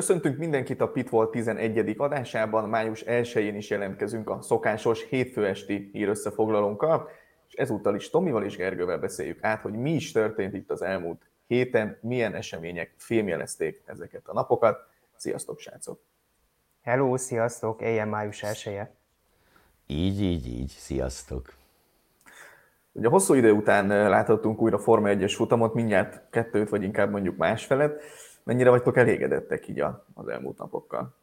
Köszöntünk mindenkit a Pitfall 11. adásában, május 1-én is jelentkezünk a szokásos hétfő esti hírösszefoglalónkkal, és ezúttal is Tomival és Gergővel beszéljük át, hogy mi is történt itt az elmúlt héten, milyen események filmjelezték ezeket a napokat. Sziasztok, srácok! Hello, sziasztok! Éjjel május 1 -e. Így, így, így, sziasztok! Ugye hosszú idő után láthattunk újra Forma 1-es futamot, mindjárt kettőt, vagy inkább mondjuk másfelet. Mennyire vagytok elégedettek így az elmúlt napokkal?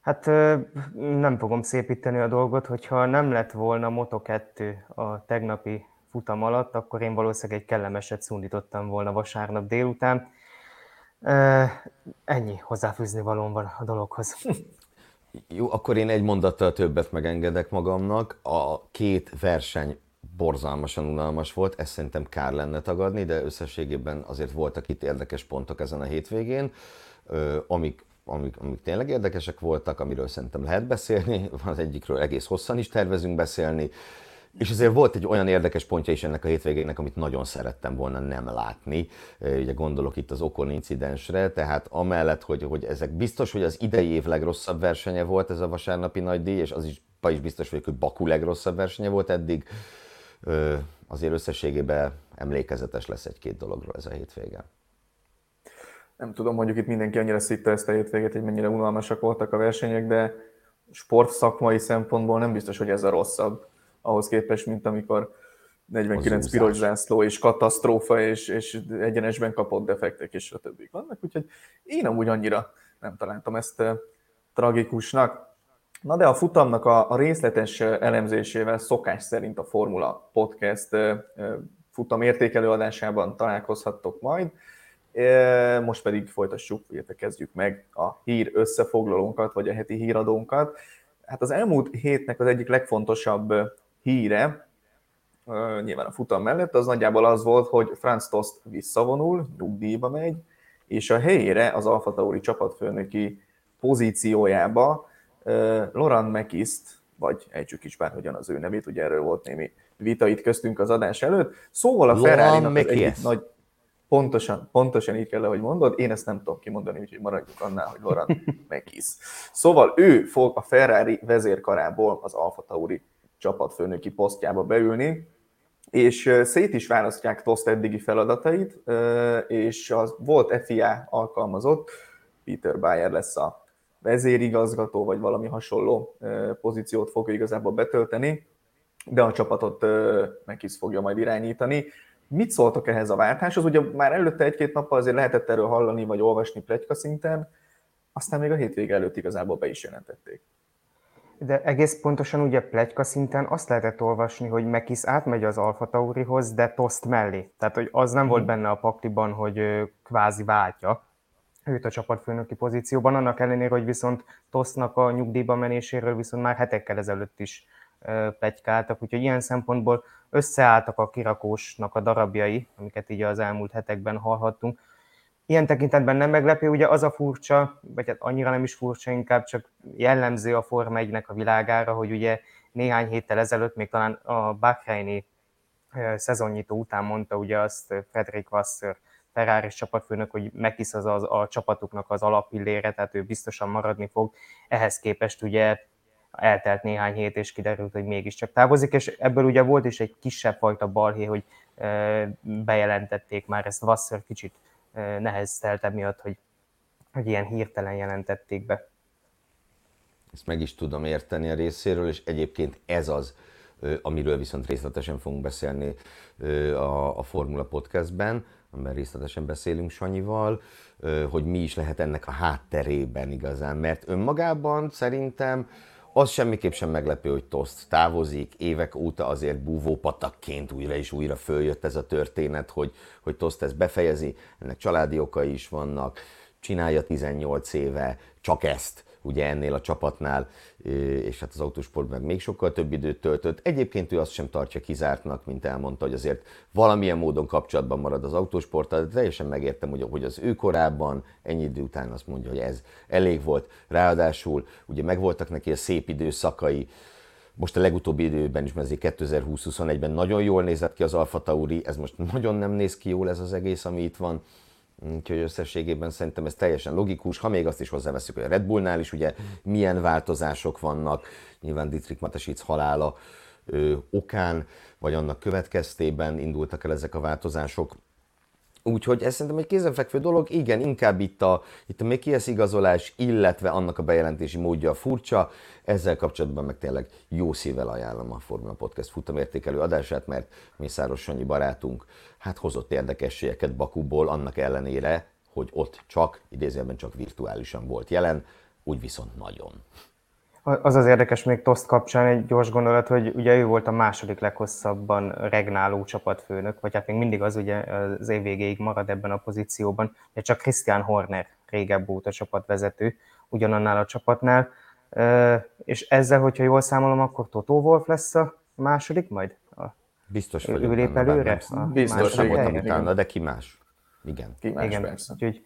Hát nem fogom szépíteni a dolgot, hogyha nem lett volna Moto2 a tegnapi futam alatt, akkor én valószínűleg egy kellemeset szundítottam volna vasárnap délután. Ennyi hozzáfűzni valóm van a dologhoz. Jó, akkor én egy mondattal többet megengedek magamnak. A két verseny borzalmasan unalmas volt, ezt szerintem kár lenne tagadni, de összességében azért voltak itt érdekes pontok ezen a hétvégén, amik, amik, amik tényleg érdekesek voltak, amiről szerintem lehet beszélni, az egyikről egész hosszan is tervezünk beszélni, és azért volt egy olyan érdekes pontja is ennek a hétvégének, amit nagyon szerettem volna nem látni. Ugye gondolok itt az Okon incidensre, tehát amellett, hogy, hogy ezek biztos, hogy az idei év legrosszabb versenye volt ez a vasárnapi nagy díj, és az is, is biztos vagyok, hogy Baku legrosszabb versenye volt eddig azért összességében emlékezetes lesz egy-két dologról ez a hétvége. Nem tudom, mondjuk itt mindenki annyira szitta ezt a hétvégét, hogy mennyire unalmasak voltak a versenyek, de sportszakmai szempontból nem biztos, hogy ez a rosszabb ahhoz képest, mint amikor 49 piros zászló és katasztrófa, és, és egyenesben kapott defektek, és a többi vannak. Úgyhogy én amúgy annyira nem találtam ezt tragikusnak. Na de a futamnak a, részletes elemzésével szokás szerint a Formula Podcast futam értékelő adásában találkozhattok majd. Most pedig folytassuk, illetve kezdjük meg a hír összefoglalónkat, vagy a heti híradónkat. Hát az elmúlt hétnek az egyik legfontosabb híre, nyilván a futam mellett, az nagyjából az volt, hogy Franz Tost visszavonul, nyugdíjba megy, és a helyére az Alfa Tauri csapatfőnöki pozíciójába Laurent Mekiszt, vagy ejtsük is bárhogyan az ő nevét, ugye erről volt némi vita itt köztünk az adás előtt. Szóval a ferrari nagy, pontosan, pontosan így kell, hogy mondod, én ezt nem tudom kimondani, úgyhogy maradjuk annál, hogy Laurent Mekis. Szóval ő fog a Ferrari vezérkarából az Alfa Tauri csapatfőnöki posztjába beülni, és szét is választják Tost eddigi feladatait, és az volt FIA alkalmazott, Peter Bayer lesz a vezérigazgató, vagy valami hasonló pozíciót fog igazából betölteni, de a csapatot meg is fogja majd irányítani. Mit szóltok ehhez a váltáshoz? Ugye már előtte egy-két nappal azért lehetett erről hallani, vagy olvasni plegyka szinten, aztán még a hétvége előtt igazából be is jelentették. De egész pontosan ugye plegyka szinten azt lehetett olvasni, hogy Mekis átmegy az Alfa Taurihoz, de Tost mellé. Tehát, hogy az nem volt mhm. benne a pakliban, hogy kvázi váltja őt a csapatfőnöki pozícióban, annak ellenére, hogy viszont Tosznak a nyugdíjba menéséről viszont már hetekkel ezelőtt is plegykáltak, úgyhogy ilyen szempontból összeálltak a kirakósnak a darabjai, amiket így az elmúlt hetekben hallhattunk. Ilyen tekintetben nem meglepő, ugye az a furcsa, vagy hát annyira nem is furcsa, inkább csak jellemző a Forma 1 a világára, hogy ugye néhány héttel ezelőtt, még talán a Bahreini szezonnyitó után mondta ugye azt Frederick Wasser, Ferrari csapatfőnök, hogy Mekis az, az a csapatuknak az alapillére, tehát ő biztosan maradni fog. Ehhez képest ugye eltelt néhány hét, és kiderült, hogy mégiscsak távozik, és ebből ugye volt is egy kisebb fajta balhé, hogy bejelentették már ezt Wasser kicsit neheztelt emiatt, hogy, hogy ilyen hirtelen jelentették be. Ezt meg is tudom érteni a részéről, és egyébként ez az, amiről viszont részletesen fogunk beszélni a, a Formula Podcastben, amiben részletesen beszélünk Sanyival, hogy mi is lehet ennek a hátterében igazán, mert önmagában szerintem az semmiképp sem meglepő, hogy Toszt távozik, évek óta azért búvópatakként újra és újra följött ez a történet, hogy, hogy Toszt ezt befejezi, ennek családi okai is vannak, csinálja 18 éve csak ezt, ugye ennél a csapatnál, és hát az autósportban még sokkal több időt töltött. Egyébként ő azt sem tartja kizártnak, mint elmondta, hogy azért valamilyen módon kapcsolatban marad az autósporttal, de teljesen megértem, hogy, hogy az ő korában ennyi idő után azt mondja, hogy ez elég volt. Ráadásul ugye megvoltak neki a szép időszakai, most a legutóbbi időben is, mert 2020-21-ben nagyon jól nézett ki az Alfa Tauri, ez most nagyon nem néz ki jól ez az egész, ami itt van Úgyhogy összességében szerintem ez teljesen logikus, ha még azt is hozzáveszünk, hogy a Red Bullnál is ugye milyen változások vannak, nyilván Dietrich Matesic halála ö, okán, vagy annak következtében indultak el ezek a változások. Úgyhogy ez szerintem egy kézenfekvő dolog, igen, inkább itt a, itt a Mekies igazolás, illetve annak a bejelentési módja furcsa, ezzel kapcsolatban meg tényleg jó szívvel ajánlom a Formula Podcast futamértékelő adását, mert Mészáros Sanyi barátunk hát hozott érdekességeket Bakuból, annak ellenére, hogy ott csak, idézőjelben csak virtuálisan volt jelen, úgy viszont nagyon. Az az érdekes még Toszt kapcsán egy gyors gondolat, hogy ugye ő volt a második leghosszabban regnáló csapatfőnök, vagy hát még mindig az ugye az év végéig marad ebben a pozícióban, de csak Christian Horner régebb óta csapatvezető, ugyanannál a csapatnál, és ezzel, hogyha jól számolom, akkor Totó Wolf lesz a második majd? A Biztos vagyok. Ő lép előre? Biztos vagyok. Utána, de ki más? Igen. Ki más, Igen. persze. Úgyhogy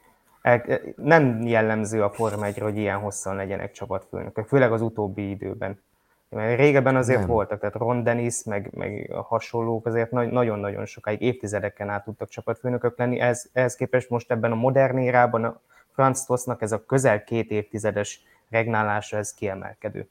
nem jellemző a Forma 1 hogy ilyen hosszan legyenek csapatfőnökök, főleg az utóbbi időben. Mert régebben azért nem. voltak, tehát Ron Dennis, meg, meg a hasonlók azért nagyon-nagyon sokáig, évtizedeken át tudtak csapatfőnökök lenni. Ez, ehhez képest most ebben a modern érában a Franz Tosznak ez a közel két évtizedes regnálása, ez kiemelkedő.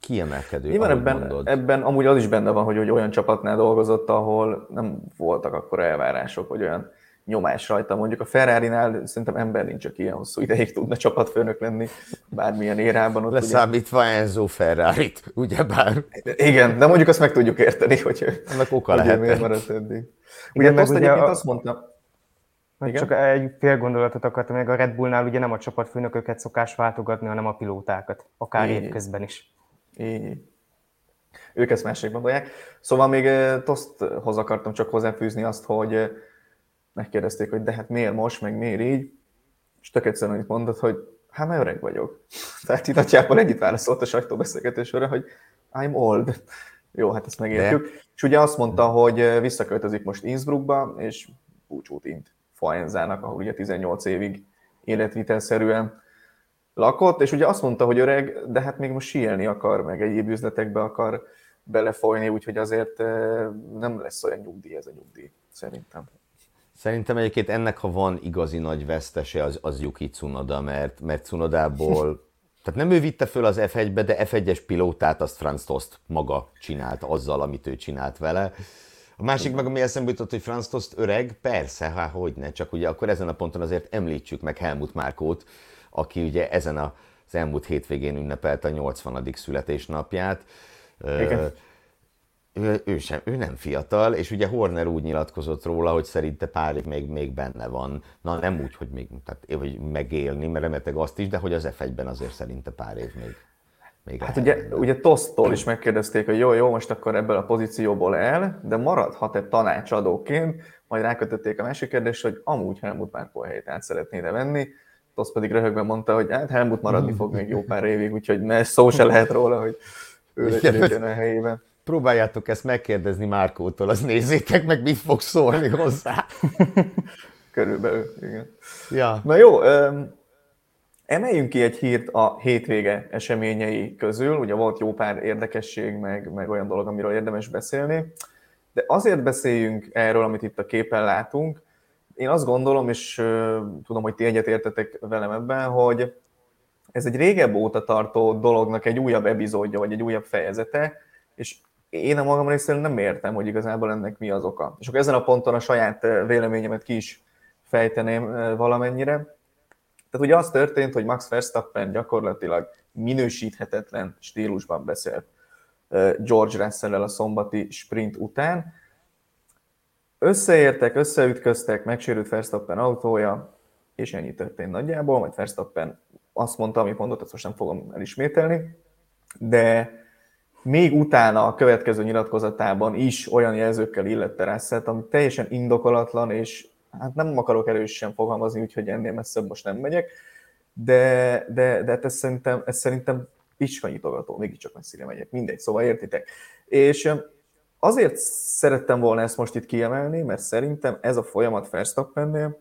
Kiemelkedő, Nyilván ebben, mondod. ebben amúgy az is benne van, hogy, hogy olyan csapatnál dolgozott, ahol nem voltak akkor elvárások, vagy olyan nyomás rajta. Mondjuk a Ferrari-nál szerintem ember nincs, aki ilyen hosszú ideig tudna csapatfőnök lenni, bármilyen érában. Ott Leszámítva ugye... Enzo Ferrari-t, ugyebár. Igen, de mondjuk azt meg tudjuk érteni, hogy, Annak oka lehet. miért maradt eddig. Ugye Igen, azt egyébként a... azt mondta, igen? Csak egy fél gondolatot akartam meg, a Red Bullnál ugye nem a csapatfőnököket szokás váltogatni, hanem a pilótákat, akár Így. évközben is. Így. Ők ezt másik gondolják. Szóval még Toszthoz akartam csak hozzáfűzni azt, hogy megkérdezték, hogy de hát miért most, meg miért így, és tök egyszerűen itt mondott, hogy hát már öreg vagyok. Tehát itt nagyjából ennyit válaszolt a sajtóbeszélgetésre, hogy I'm old. Jó, hát ezt megértjük. De. És ugye azt mondta, hogy visszaköltözik most Innsbruckba, és búcsút int Faenzának, ahol ugye 18 évig életvitelszerűen lakott, és ugye azt mondta, hogy öreg, de hát még most síelni akar, meg egyéb üzletekbe akar belefolyni, úgyhogy azért nem lesz olyan nyugdíj ez a nyugdíj, szerintem. Szerintem egyébként ennek, ha van igazi nagy vesztese, az, az Yuki Tsunoda, mert, mert Tsunodából, tehát nem ő vitte föl az F1-be, de F1-es pilótát azt Franz Tost maga csinált azzal, amit ő csinált vele. A másik meg, ami eszembe jutott, hogy Franz Tost öreg, persze, hát hogy ne, csak ugye akkor ezen a ponton azért említsük meg Helmut Márkót, aki ugye ezen a, az elmúlt hétvégén ünnepelte a 80. születésnapját. Igen ő, ő, sem, ő nem fiatal, és ugye Horner úgy nyilatkozott róla, hogy szerinte pár év még, még benne van. Na nem úgy, hogy még tehát, hogy megélni, mert remeteg azt is, de hogy az F1-ben azért szerinte pár év még. még hát ugye, ugye Tosztól is megkérdezték, hogy jó, jó, most akkor ebből a pozícióból el, de maradhat-e tanácsadóként, majd rákötötték a másik kérdést, hogy amúgy Helmut Márkó helyét át szeretné venni, Tosz pedig röhögve mondta, hogy hát Helmut maradni fog még jó pár évig, úgyhogy ne, szó se lehet róla, hogy ő legyen a helyében próbáljátok ezt megkérdezni Márkótól, az nézzétek meg, mit fog szólni hozzá. Körülbelül, igen. Ja. Na jó, emeljünk ki egy hírt a hétvége eseményei közül. Ugye volt jó pár érdekesség, meg, meg olyan dolog, amiről érdemes beszélni. De azért beszéljünk erről, amit itt a képen látunk. Én azt gondolom, és tudom, hogy ti egyetértetek velem ebben, hogy ez egy régebb óta tartó dolognak egy újabb epizódja, vagy egy újabb fejezete, és én a magam részéről nem értem, hogy igazából ennek mi az oka. És akkor ezen a ponton a saját véleményemet ki is fejteném valamennyire. Tehát ugye az történt, hogy Max Verstappen gyakorlatilag minősíthetetlen stílusban beszélt George russell a szombati sprint után. Összeértek, összeütköztek, megsérült Verstappen autója, és ennyi történt nagyjából, majd Verstappen azt mondta, amit mondott, ezt most nem fogom elismételni, de még utána a következő nyilatkozatában is olyan jelzőkkel illette Russell-t, ami teljesen indokolatlan, és hát nem akarok erősen fogalmazni, úgyhogy ennél messzebb most nem megyek, de, de, de hát ez szerintem, ez szerintem nyitogató, mégiscsak messzire megyek, mindegy, szóval értitek. És azért szerettem volna ezt most itt kiemelni, mert szerintem ez a folyamat Verstappennél,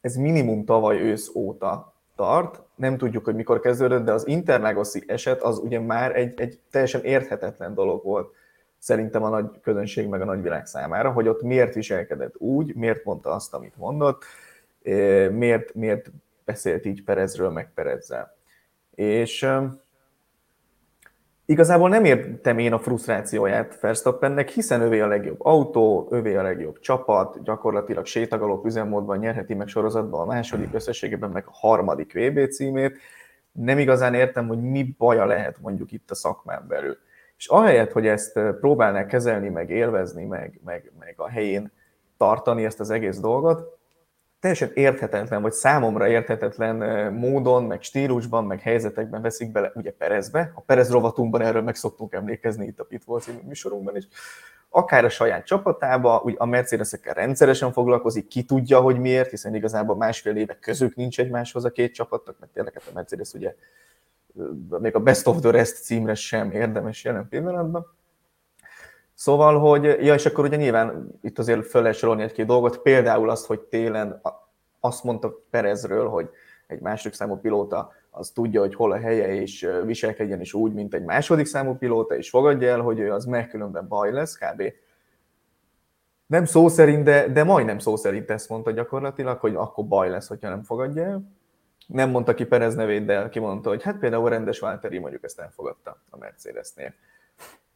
ez minimum tavaly ősz óta tart, nem tudjuk, hogy mikor kezdődött, de az Interlagoszi eset az ugye már egy, egy teljesen érthetetlen dolog volt szerintem a nagy közönség meg a nagyvilág számára, hogy ott miért viselkedett úgy, miért mondta azt, amit mondott, miért, miért beszélt így Perezről, meg Perezzel. És igazából nem értem én a frusztrációját Verstappennek, hiszen övé a legjobb autó, övé a legjobb csapat, gyakorlatilag sétagalop üzemmódban nyerheti meg sorozatban a második összességében, meg a harmadik VB címét. Nem igazán értem, hogy mi baja lehet mondjuk itt a szakmán belül. És ahelyett, hogy ezt próbálnák kezelni, meg élvezni, meg, meg, meg a helyén tartani ezt az egész dolgot, teljesen érthetetlen, vagy számomra érthetetlen módon, meg stílusban, meg helyzetekben veszik bele, ugye Perezbe, a Perez rovatunkban erről meg szoktunk emlékezni itt a Pitbull című műsorunkban is, akár a saját csapatába, úgy a Mercedesekkel rendszeresen foglalkozik, ki tudja, hogy miért, hiszen igazából másfél éve közük nincs egymáshoz a két csapatnak, mert tényleg a Mercedes ugye még a Best of the Rest címre sem érdemes jelen pillanatban. Szóval, hogy, ja, és akkor ugye nyilván itt azért föl lehet sorolni egy-két dolgot, például azt, hogy télen azt mondta Perezről, hogy egy második számú pilóta az tudja, hogy hol a helye, és viselkedjen is úgy, mint egy második számú pilóta, és fogadja el, hogy ő az megkülönben baj lesz, kb. Nem szó szerint, de, de majdnem szó szerint ezt mondta gyakorlatilag, hogy akkor baj lesz, hogyha nem fogadja el. Nem mondta ki Perez nevét, de kimondta, hogy hát például rendes Valtteri mondjuk ezt elfogadta a Mercedesnél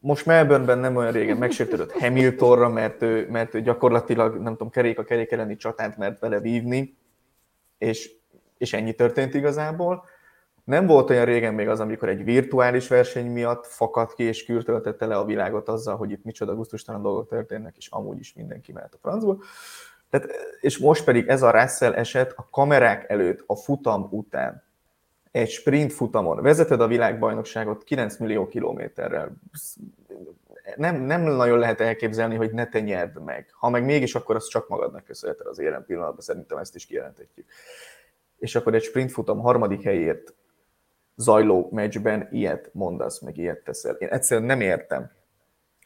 most Melbourneben nem olyan régen megsértődött Hamiltonra, mert ő, mert ő gyakorlatilag, nem tudom, kerék a kerék elleni csatát mert vele vívni, és, és ennyi történt igazából. Nem volt olyan régen még az, amikor egy virtuális verseny miatt fakadt ki és kürtöltette le a világot azzal, hogy itt micsoda gusztustalan dolgok történnek, és amúgy is mindenki mehet a francba. Tehát, és most pedig ez a Russell eset a kamerák előtt, a futam után, egy sprint futamon vezeted a világbajnokságot 9 millió kilométerrel. Nem, nem nagyon lehet elképzelni, hogy ne te nyerd meg. Ha meg mégis, akkor azt csak magadnak köszönheted az élen pillanatban, szerintem ezt is kijelentetjük. És akkor egy sprint futam harmadik helyért zajló meccsben ilyet mondasz, meg ilyet teszel. Én egyszerűen nem értem,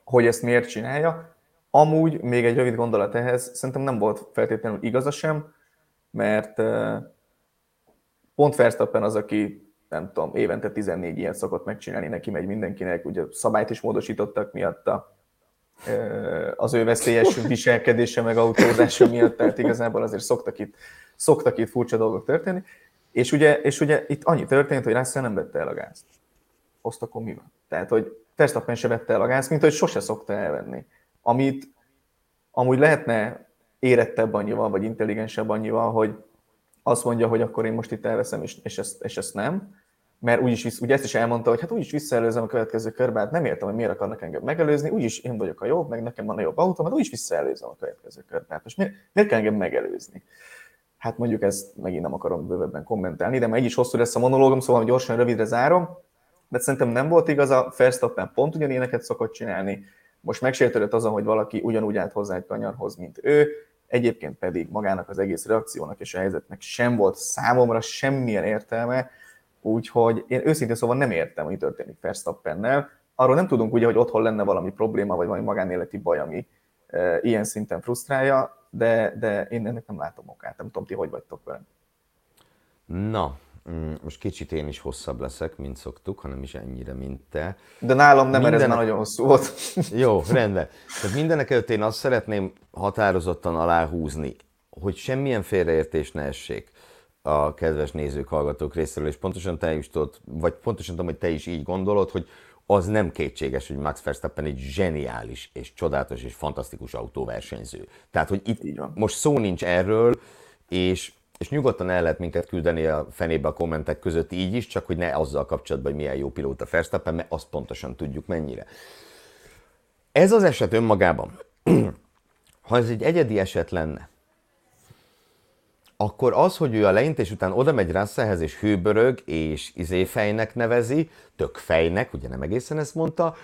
hogy ezt miért csinálja. Amúgy még egy rövid gondolat ehhez, szerintem nem volt feltétlenül igaza sem, mert Pont Verstappen az, aki nem tudom, évente 14 ilyen szokott megcsinálni, neki megy mindenkinek, ugye szabályt is módosítottak miatta, az ő veszélyes viselkedése meg autózása miatt, tehát igazából azért szoktak itt, szoktak itt furcsa dolgok történni, és ugye, és ugye itt annyi történt, hogy Russell nem vette el a gázt. Azt akkor mi van? Tehát, hogy Verstappen se vette el a gázt, mint hogy sose szokta elvenni. Amit amúgy lehetne érettebb annyival, vagy intelligensebb annyival, hogy azt mondja, hogy akkor én most itt elveszem, és, és, ezt, és ezt nem, mert úgyis visz, ugye ezt is elmondta, hogy hát úgyis visszaelőzem a következő körbe, hát nem értem, hogy miért akarnak engem megelőzni, úgyis én vagyok a jobb, meg nekem van a jobb autó, hát úgyis visszaelőzem a következő körbe. Hát most miért, miért kell engem megelőzni? Hát mondjuk ezt megint nem akarom bővebben kommentálni, de már így is hosszú lesz a monológom, szóval gyorsan rövidre zárom. De szerintem nem volt igaz, a Verstappen pont ugyanilyeneket szokott csinálni. Most megsértődött azon, hogy valaki ugyanúgy állt hozzá egy kanyarhoz, mint ő Egyébként pedig magának az egész reakciónak és a helyzetnek sem volt számomra semmilyen értelme, úgyhogy én őszintén szóval nem értem, hogy történik Verstappennel. Arról nem tudunk ugye, hogy otthon lenne valami probléma, vagy valami magánéleti baj, ami e, ilyen szinten frusztrálja, de, de én ennek nem látom okát. Nem tudom, ti hogy vagytok velem. Na, most kicsit én is hosszabb leszek, mint szoktuk, hanem is ennyire, mint te. De nálam nem, Mindenek... mert ez nagyon hosszú volt. Jó, rendben. Tehát mindenek előtt én azt szeretném határozottan aláhúzni, hogy semmilyen félreértés ne essék a kedves nézők, hallgatók részéről, és pontosan te is tudod, vagy pontosan tudom, hogy te is így gondolod, hogy az nem kétséges, hogy Max Verstappen egy zseniális, és csodálatos, és fantasztikus autóversenyző. Tehát, hogy itt most szó nincs erről, és és nyugodtan el lehet minket küldeni a fenébe a kommentek között így is, csak hogy ne azzal kapcsolatban, hogy milyen jó pilóta Verstappen, mert azt pontosan tudjuk mennyire. Ez az eset önmagában, ha ez egy egyedi eset lenne, akkor az, hogy ő a leintés után oda megy Russellhez, és hőbörög, és izéfejnek nevezi, tök fejnek, ugye nem egészen ezt mondta,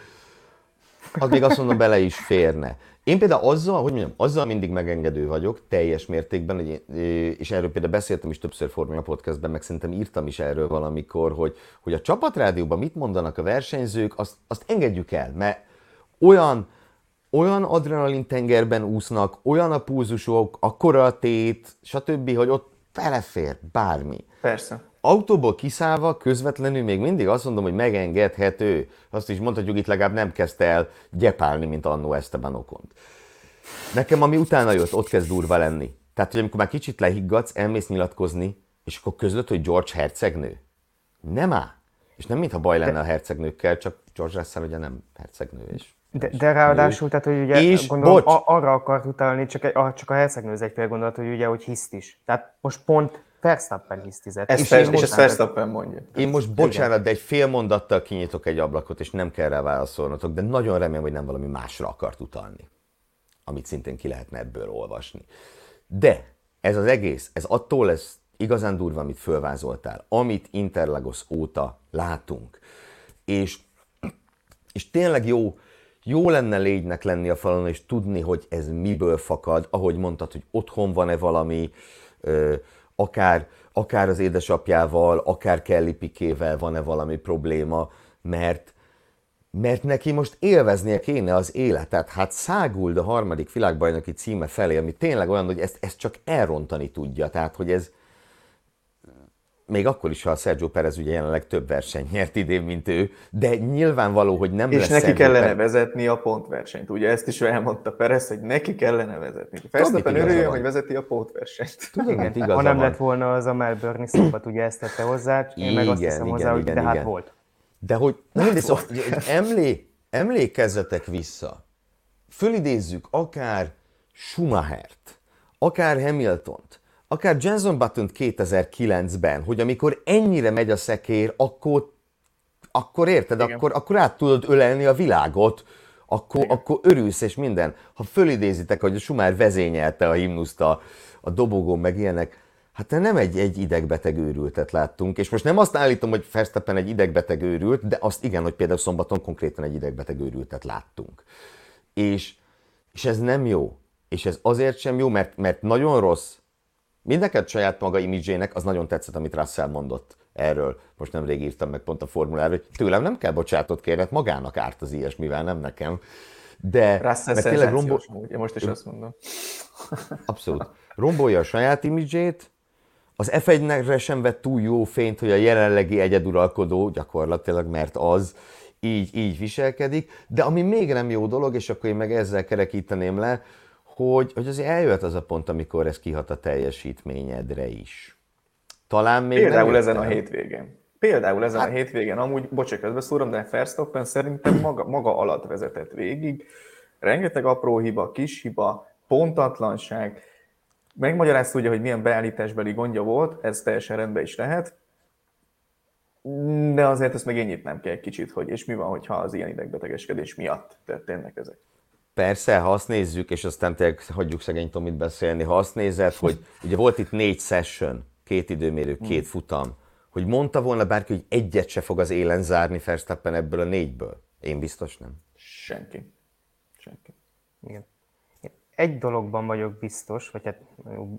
az még azt mondom, bele is férne. Én például azzal, hogy mondjam, azzal mindig megengedő vagyok, teljes mértékben, és erről például beszéltem is többször Formula Podcastben, meg szerintem írtam is erről valamikor, hogy, hogy a csapatrádióban mit mondanak a versenyzők, azt, azt engedjük el, mert olyan, olyan adrenalin tengerben úsznak, olyan a púzusok, a tét, stb., hogy ott felefér bármi. Persze autóból kiszállva közvetlenül még mindig azt mondom, hogy megengedhető. Azt is mondhatjuk, itt legalább nem kezdte el gyepálni, mint annó Esteban Okont. Nekem, ami utána jött, ott kezd durva lenni. Tehát, hogy amikor már kicsit lehiggadsz, elmész nyilatkozni, és akkor közlöd, hogy George hercegnő. Nem áll. És nem mintha baj lenne a hercegnőkkel, csak George Russell ugye nem hercegnő. És de, de ráadásul, tehát, hogy ugye és, gondolom, bocs. arra akart utalni, csak, a, csak a hercegnő egy gondolat, hogy ugye, hogy hiszt is. Tehát most pont Verstappen hisztizett. Ez és, és, és ezt Verstappen mondja. Én most bocsánat, de egy fél mondattal kinyitok egy ablakot, és nem kell rá válaszolnotok, de nagyon remélem, hogy nem valami másra akart utalni, amit szintén ki lehetne ebből olvasni. De ez az egész, ez attól lesz igazán durva, amit fölvázoltál, amit Interlagos óta látunk. És, és tényleg jó, jó lenne légynek lenni a falon, és tudni, hogy ez miből fakad, ahogy mondtad, hogy otthon van-e valami, ö, akár, akár az édesapjával, akár Kelly Pikével van-e valami probléma, mert, mert neki most élveznie kéne az életet. Hát száguld a harmadik világbajnoki címe felé, ami tényleg olyan, hogy ezt, ezt csak elrontani tudja. Tehát, hogy ez, még akkor is, ha a Sergio Perez ugye jelenleg több versenyt nyert idén, mint ő, de nyilvánvaló, hogy nem És lesz neki Sergio kellene Perez. vezetni a pontversenyt. Ugye ezt is elmondta Perez, hogy neki kellene vezetni. Verstappen örüljön, hogy vezeti a pontversenyt. Tudom, igen, ha nem van. lett volna az a Melbourne szombat, ugye ezt tette hozzá, én igen, meg azt hiszem igen, hozzá, igen, hogy de hát volt. De hogy, nem, szóval, emlé, emlékezzetek vissza, fölidézzük akár Schumachert, akár Hamiltont, akár Jenson Button 2009-ben, hogy amikor ennyire megy a szekér, akkor, akkor érted, akkor, akkor át tudod ölelni a világot, akkor, akkor örülsz és minden. Ha fölidézitek, hogy a Sumár vezényelte a himnuszt a, a dobogón, meg ilyenek, hát nem egy, egy idegbeteg őrültet láttunk, és most nem azt állítom, hogy Verstappen egy idegbeteg őrült, de azt igen, hogy például szombaton konkrétan egy idegbeteg őrültet láttunk. És, és ez nem jó. És ez azért sem jó, mert, mert nagyon rossz, Mindenket saját maga imidzsének, az nagyon tetszett, amit Russell mondott erről. Most nemrég írtam meg pont a formulára, hogy tőlem nem kell bocsátot kérni, magának árt az ilyesmivel, nem nekem. De Russell tényleg rombol... Én most is azt mondom. Abszolút. Rombolja a saját imidzsét, az F1-re sem vett túl jó fényt, hogy a jelenlegi egyeduralkodó gyakorlatilag, mert az így, így viselkedik, de ami még nem jó dolog, és akkor én meg ezzel kerekíteném le, hogy, hogy azért eljött az a pont, amikor ez kihat a teljesítményedre is. Talán még Például ezen a hétvégén. Például ezen hát, a hétvégén, amúgy, bocsánat, közbeszúrom, de Verstappen szerintem maga, maga alatt vezetett végig. Rengeteg apró hiba, kis hiba, pontatlanság. Megmagyarázta ugye, hogy milyen beállításbeli gondja volt, ez teljesen rendben is lehet. De azért ezt meg én nem kell egy kicsit, hogy és mi van, hogyha az ilyen idegbetegeskedés miatt történnek ezek. Persze, ha azt nézzük, és aztán tényleg hagyjuk szegény Tomit beszélni, ha azt nézed, hogy ugye volt itt négy session, két időmérő, két hmm. futam, hogy mondta volna bárki, hogy egyet se fog az élen zárni Verstappen ebből a négyből? Én biztos nem. Senki. Senki. Igen. Egy dologban vagyok biztos, vagy hát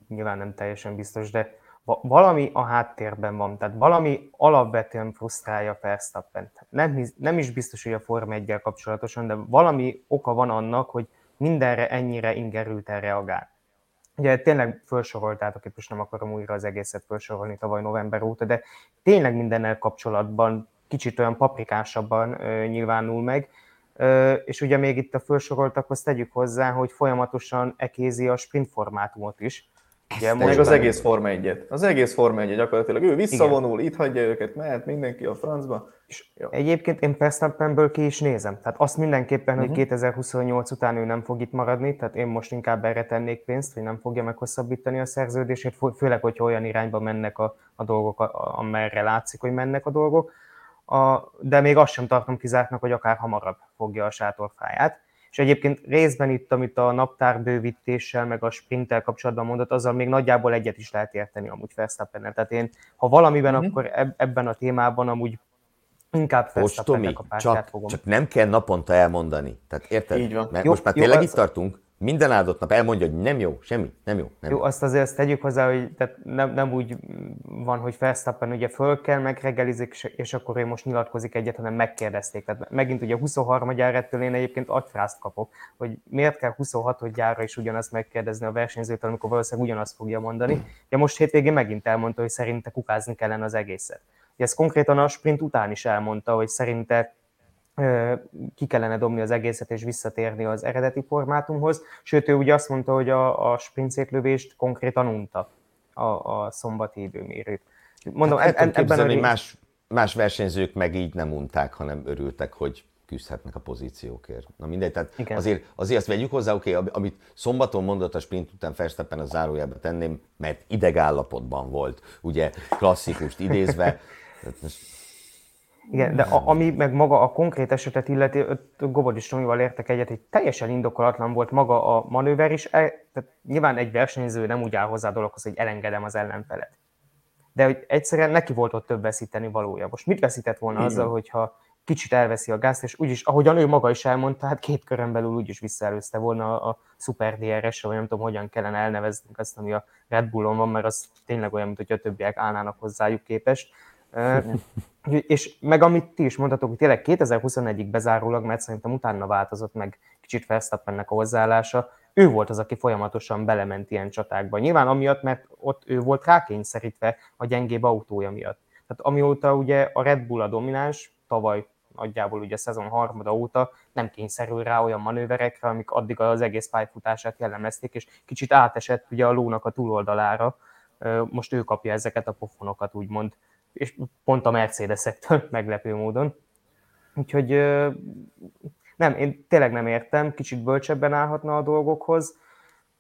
nyilván nem teljesen biztos, de valami a háttérben van, tehát valami alapvetően frusztrálja Verstappen. Nem, nem is biztos, hogy a Forma 1 kapcsolatosan, de valami oka van annak, hogy mindenre ennyire ingerülten reagál. Ugye tényleg felsoroltátok, most nem akarom újra az egészet felsorolni tavaly november óta, de tényleg mindennel kapcsolatban kicsit olyan paprikásabban ö, nyilvánul meg, ö, és ugye még itt a felsoroltakhoz tegyük hozzá, hogy folyamatosan ekézi a sprint formátumot is, Ugye, meg az egész Forma 1 Az egész Forma 1 gyakorlatilag ő visszavonul, Igen. itt hagyja őket, mehet mindenki a francba. És jó. Egyébként én Verstappenből ki is nézem. Tehát azt mindenképpen, uh-huh. hogy 2028 mhm. után ő nem fog itt maradni, tehát én most inkább erre tennék pénzt, hogy nem fogja meghosszabbítani a szerződését, főleg, hogyha olyan irányba mennek a, a dolgok, amerre látszik, hogy mennek a dolgok. A, de még azt sem tartom kizártnak, hogy akár hamarabb fogja a sátorfáját és egyébként részben itt, amit a naptárbővítéssel, meg a sprinttel kapcsolatban mondott, azzal még nagyjából egyet is lehet érteni amúgy verstappen Tehát én, ha valamiben, mm-hmm. akkor ebben a témában amúgy inkább verstappen a csak, fogom. Csak nem kell naponta elmondani. Tehát érted? Így van. Mert jó, most már tényleg jó, itt tartunk, minden áldott nap elmondja, hogy nem jó, semmi, nem jó. Nem jó, jó. azt azért azt tegyük hozzá, hogy tehát nem, nem úgy van, hogy Verstappen ugye föl kell, megreggelizik, és akkor ő most nyilatkozik egyet, hanem megkérdezték. Tehát megint ugye 23 ettől én egyébként agyfrászt kapok, hogy miért kell 26 gyára is ugyanazt megkérdezni a versenyzőtől, amikor valószínűleg ugyanazt fogja mondani. Ja most hétvégén megint elmondta, hogy szerinte kukázni kellene az egészet. Ugye ez konkrétan a sprint után is elmondta, hogy szerinte ki kellene dobni az egészet és visszatérni az eredeti formátumhoz. Sőt, ő ugye azt mondta, hogy a, a sprintszétlövést konkrétan unta a, a szombati időmérőt. Mondom, hát e, ebben a... más, más versenyzők meg így nem unták, hanem örültek, hogy küzdhetnek a pozíciókért. Na mindegy, tehát azért, azért azt vegyük hozzá, oké, okay, amit szombaton mondott a sprint után Verstappen a zárójelbe tenném, mert idegállapotban volt, ugye klasszikust idézve. Igen, de a, ami meg maga a konkrét esetet illeti, Gobodis Tomival értek egyet, hogy teljesen indokolatlan volt maga a manőver is. E, tehát nyilván egy versenyző nem úgy áll hozzá a dologhoz, hogy elengedem az ellenfelet. De hogy egyszerűen neki volt ott több veszíteni valója. Most mit veszített volna Igen. azzal, hogyha kicsit elveszi a gázt, és úgyis, ahogyan ő maga is elmondta, hát két körön belül úgyis visszaelőzte volna a, a Super DRS-re, vagy nem tudom, hogyan kellene elnevezni azt, ami a Red Bullon van, mert az tényleg olyan, mint hogy a többiek állnának hozzájuk képest. És meg amit ti is mondhatok, hogy tényleg 2021-ig bezárólag, mert szerintem utána változott meg kicsit Verstappennek a hozzáállása, ő volt az, aki folyamatosan belement ilyen csatákba. Nyilván amiatt, mert ott ő volt rákényszerítve a gyengébb autója miatt. Tehát amióta ugye a Red Bull a domináns, tavaly nagyjából ugye a szezon harmada óta nem kényszerül rá olyan manőverekre, amik addig az egész pályafutását jellemezték, és kicsit átesett ugye a lónak a túloldalára. Most ő kapja ezeket a pofonokat, úgymond, és pont a Mercedesektől meglepő módon. Úgyhogy nem, én tényleg nem értem, kicsit bölcsebben állhatna a dolgokhoz,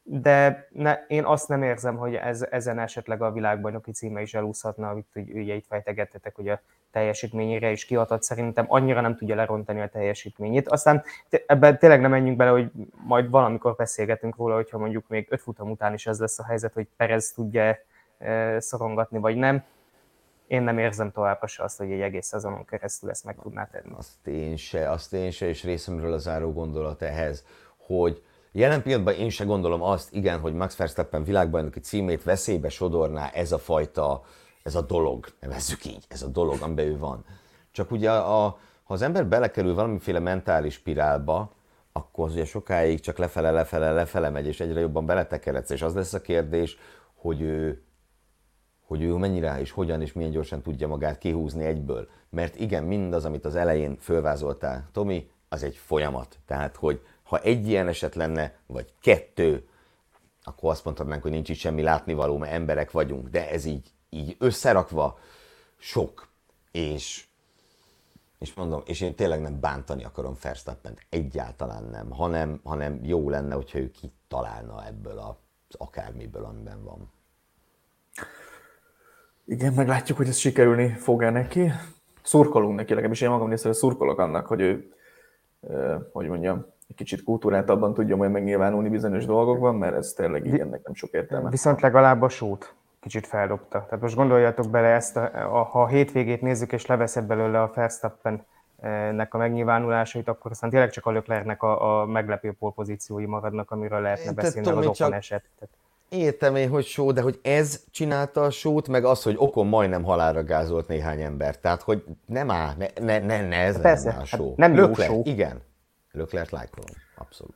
de ne, én azt nem érzem, hogy ez, ezen esetleg a világbajnoki címe is elúszhatna, amit ugye itt fejtegettetek, hogy a teljesítményére is kiadhat, szerintem annyira nem tudja lerontani a teljesítményét. Aztán ebben tényleg nem menjünk bele, hogy majd valamikor beszélgetünk róla, hogyha mondjuk még öt futam után is ez lesz a helyzet, hogy Perez tudja szorongatni, vagy nem. Én nem érzem továbbra se azt, hogy egy egész szezonon keresztül ezt meg tudná tenni. Azt én se, azt én se, és részemről a záró gondolat ehhez, hogy Jelen pillanatban én se gondolom azt, igen, hogy Max Verstappen világbajnoki címét veszélybe sodorná ez a fajta, ez a dolog, nevezzük így, ez a dolog, amiben ő van. Csak ugye, a, ha az ember belekerül valamiféle mentális spirálba, akkor az ugye sokáig csak lefele, lefele, lefele megy, és egyre jobban beletekeredsz, és az lesz a kérdés, hogy ő, hogy ő mennyire és hogyan és milyen gyorsan tudja magát kihúzni egyből. Mert igen, mindaz, amit az elején fölvázoltál, Tomi, az egy folyamat. Tehát, hogy ha egy ilyen eset lenne, vagy kettő, akkor azt mondhatnánk, hogy nincs itt semmi látnivaló, mert emberek vagyunk, de ez így, így összerakva sok. És, és mondom, és én tényleg nem bántani akarom verstappen egyáltalán nem, hanem, hanem jó lenne, hogyha ő kitalálna ebből az akármiből, amiben van. Igen, meglátjuk, hogy ez sikerülni fog-e neki. Szurkolunk neki, legalábbis én magam részéről szurkolok annak, hogy ő, hogy mondjam, egy kicsit kultúráltabban tudja majd megnyilvánulni bizonyos dolgokban, mert ez tényleg így ennek nem sok értelme. Viszont legalább a sót kicsit feldobta. Tehát most gondoljatok bele ezt, a, a, ha a hétvégét nézzük, és leveszed belőle a Verstappen nek a megnyilvánulásait, akkor aztán tényleg csak a Löklernek a, a meglepő polpozíciói maradnak, amiről lehetne beszélni, az csak... eset. Tehát... Értem én, hogy só, de hogy ez csinálta a sót, meg az, hogy okon majdnem halálra gázolt néhány ember. Tehát, hogy nem áll, ne, ne, ne, ne ez Persze, nem áll só. Hát nem jó só. Igen, Löklert lájkolom, abszolút.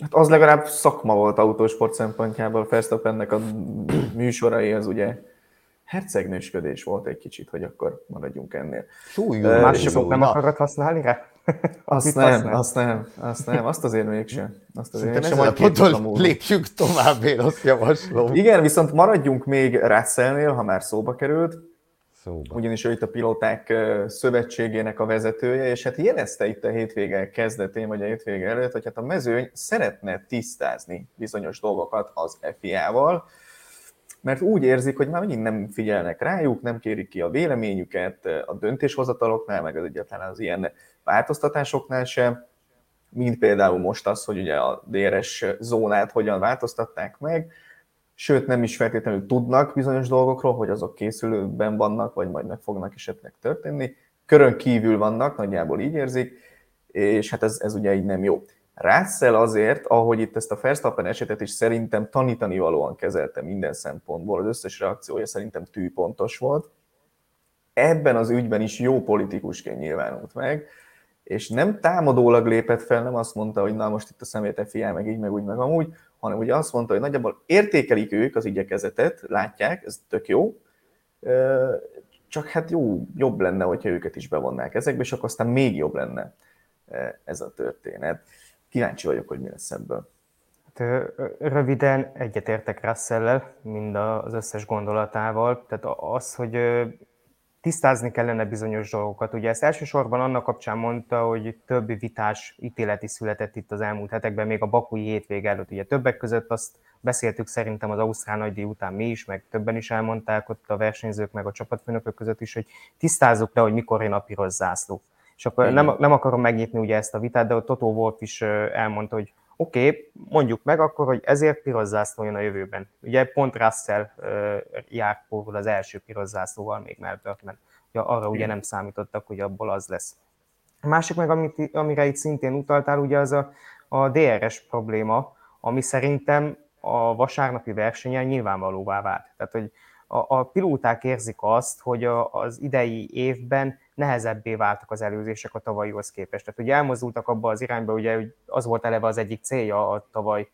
Hát az legalább szakma volt autósport szempontjából, Verstappennek a műsorai az ugye hercegnősködés volt egy kicsit, hogy akkor maradjunk ennél. Súlyú, uh, mások nem akarod használni rá? Azt nem, használ? azt nem, azt nem, azt azért mégsem. Azt azért mégsem, majd ponton lépjünk tovább, én azt javaslom. Igen, viszont maradjunk még Russellnél, ha már szóba került. Szóba. Ugyanis ő itt a pilóták szövetségének a vezetője, és hát jelezte itt a hétvége kezdetén, vagy a hétvége előtt, hogy hát a mezőny szeretne tisztázni bizonyos dolgokat az FIA-val, mert úgy érzik, hogy már megint nem figyelnek rájuk, nem kérik ki a véleményüket a döntéshozataloknál, meg az egyáltalán az ilyen változtatásoknál sem, mint például most az, hogy ugye a DRS zónát hogyan változtatták meg, sőt nem is feltétlenül tudnak bizonyos dolgokról, hogy azok készülőben vannak, vagy majd meg fognak esetleg történni. Körön kívül vannak, nagyjából így érzik, és hát ez, ez ugye így nem jó. Russell azért, ahogy itt ezt a Verstappen esetet is szerintem tanítani valóan kezelte minden szempontból, az összes reakciója szerintem tűpontos volt. Ebben az ügyben is jó politikusként nyilvánult meg, és nem támadólag lépett fel, nem azt mondta, hogy na most itt a személyte fiá, meg így, meg úgy, meg amúgy, hanem ugye azt mondta, hogy nagyjából értékelik ők az igyekezetet, látják, ez tök jó, csak hát jó, jobb lenne, hogyha őket is bevonnák ezekbe, és akkor aztán még jobb lenne ez a történet. Kíváncsi vagyok, hogy mi lesz ebből. Hát, röviden egyetértek Russell-lel, mind az összes gondolatával. Tehát az, hogy tisztázni kellene bizonyos dolgokat. Ugye ezt elsősorban annak kapcsán mondta, hogy több vitás ítéleti született itt az elmúlt hetekben, még a bakui hétvég előtt. Ugye többek között azt beszéltük szerintem az Ausztrál nagydíj után mi is, meg többen is elmondták ott a versenyzők, meg a csapatfőnökök között is, hogy tisztázzuk le, hogy mikor jön a piros zászló. És akkor nem, nem akarom megnyitni ugye ezt a vitát, de a Totó Wolf is elmondta, hogy oké, okay, mondjuk meg akkor, hogy ezért piros zászló jön a jövőben. Ugye pont Russell járt pórul az első piros zászlóval még Melbourne-ben. Ja, arra ugye nem számítottak, hogy abból az lesz. A másik meg, amit, amire itt szintén utaltál, ugye az a, a DRS probléma, ami szerintem a vasárnapi versenyen nyilvánvalóvá vált. Tehát, hogy a, a pilóták érzik azt, hogy a, az idei évben nehezebbé váltak az előzések a tavalyihoz képest. Tehát ugye elmozdultak abba az irányba, ugye hogy az volt eleve az egyik célja a tavaly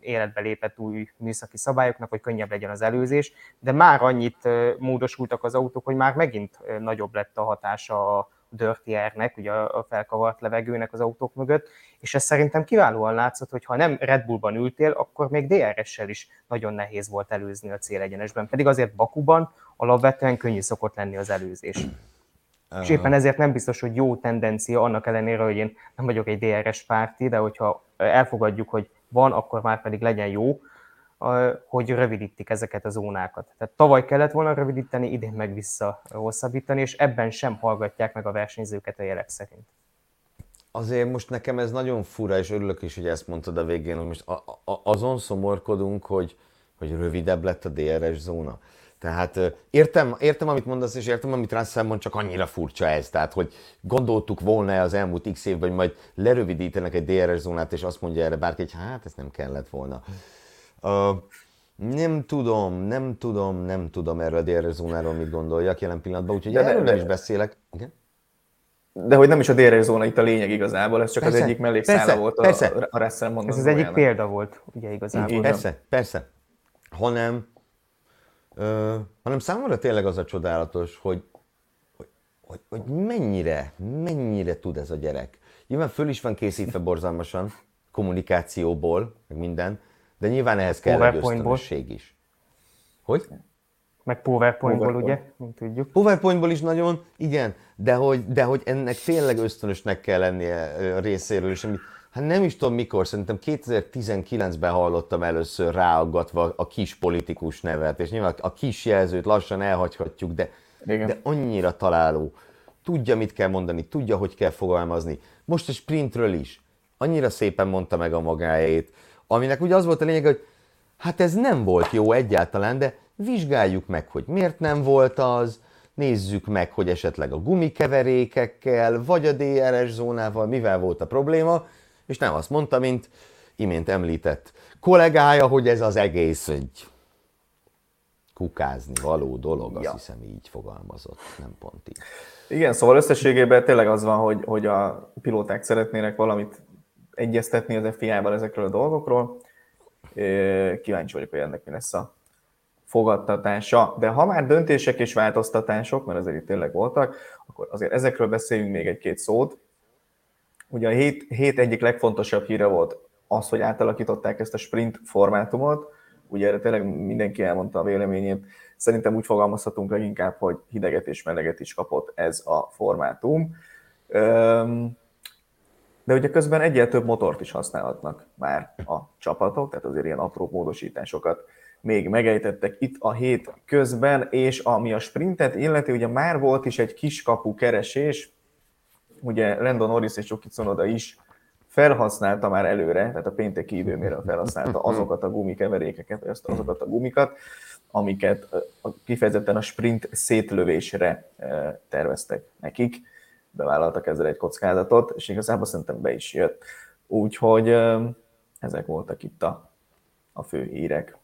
életbe lépett új műszaki szabályoknak, hogy könnyebb legyen az előzés, de már annyit módosultak az autók, hogy már megint nagyobb lett a hatása a dirty air-nek, ugye a felkavart levegőnek az autók mögött, és ez szerintem kiválóan látszott, hogy ha nem Red Bullban ültél, akkor még DRS-sel is nagyon nehéz volt előzni a célegyenesben, pedig azért Bakuban alapvetően könnyű szokott lenni az előzés. És éppen ezért nem biztos, hogy jó tendencia, annak ellenére, hogy én nem vagyok egy DRS párti, de hogyha elfogadjuk, hogy van, akkor már pedig legyen jó, hogy rövidítik ezeket a zónákat. Tehát tavaly kellett volna rövidíteni, idén meg vissza hosszabbítani, és ebben sem hallgatják meg a versenyzőket a jelek szerint. Azért most nekem ez nagyon fura, és örülök is, hogy ezt mondtad a végén, hogy most a, a, azon szomorkodunk, hogy, hogy rövidebb lett a DRS zóna. Tehát értem, értem, amit mondasz, és értem, amit Russell mond, csak annyira furcsa ez. Tehát, hogy gondoltuk volna az elmúlt x évben, hogy majd lerövidítenek egy DRS zónát, és azt mondja erre bárki, hogy hát ez nem kellett volna. Uh, nem tudom, nem tudom, nem tudom erről a zónáról mit gondoljak jelen pillanatban, úgyhogy de, erről nem is beszélek. Igen? De hogy nem is a DRS zóna itt a lényeg igazából, ez csak persze, az egyik mellékszála volt a, persze. a Russell mondani. Ez az egyik példa volt, ugye igazából. Persze, persze. Hanem Ö, hanem számomra tényleg az a csodálatos, hogy, hogy, hogy, hogy mennyire, mennyire tud ez a gyerek. Nyilván föl is van készítve borzalmasan, kommunikációból, meg minden, de nyilván ehhez kell egy ösztönösség is. Hogy? Meg PowerPointból, PowerPoint. ugye, mint tudjuk. PowerPointból is nagyon, igen, de hogy, de hogy ennek tényleg ösztönösnek kell lennie a részéről, és amit hát nem is tudom mikor, szerintem 2019-ben hallottam először ráaggatva a kis politikus nevet, és nyilván a kis jelzőt lassan elhagyhatjuk, de, de annyira találó. Tudja, mit kell mondani, tudja, hogy kell fogalmazni. Most a sprintről is. Annyira szépen mondta meg a magáét, aminek ugye az volt a lényeg, hogy hát ez nem volt jó egyáltalán, de vizsgáljuk meg, hogy miért nem volt az, nézzük meg, hogy esetleg a gumikeverékekkel, vagy a DRS zónával mivel volt a probléma, és nem azt mondta, mint imént említett kollégája, hogy ez az egész egy kukázni való dolog, azt ja. hiszem így fogalmazott, nem pont így. Igen, szóval összességében tényleg az van, hogy, hogy a pilóták szeretnének valamit egyeztetni az FIA-ban ezekről a dolgokról. Kíváncsi vagyok, hogy ennek mi lesz a fogadtatása. De ha már döntések és változtatások, mert azért itt tényleg voltak, akkor azért ezekről beszéljünk még egy-két szót. Ugye a hét, hét egyik legfontosabb híre volt az, hogy átalakították ezt a sprint formátumot. Ugye erre tényleg mindenki elmondta a véleményét. Szerintem úgy fogalmazhatunk leginkább, hogy hideget és meleget is kapott ez a formátum. De ugye közben egyel több motort is használhatnak már a csapatok, tehát azért ilyen apró módosításokat még megejtettek itt a hét közben, és ami a sprintet illeti, ugye már volt is egy kiskapu keresés, ugye Landon Norris és Joki Tsunoda is felhasználta már előre, tehát a pénteki időmérő felhasználta azokat a gumikeverékeket, vagy azokat a gumikat, amiket kifejezetten a sprint szétlövésre terveztek nekik. Bevállaltak ezzel egy kockázatot, és igazából szerintem be is jött. Úgyhogy ezek voltak itt a, a fő hírek.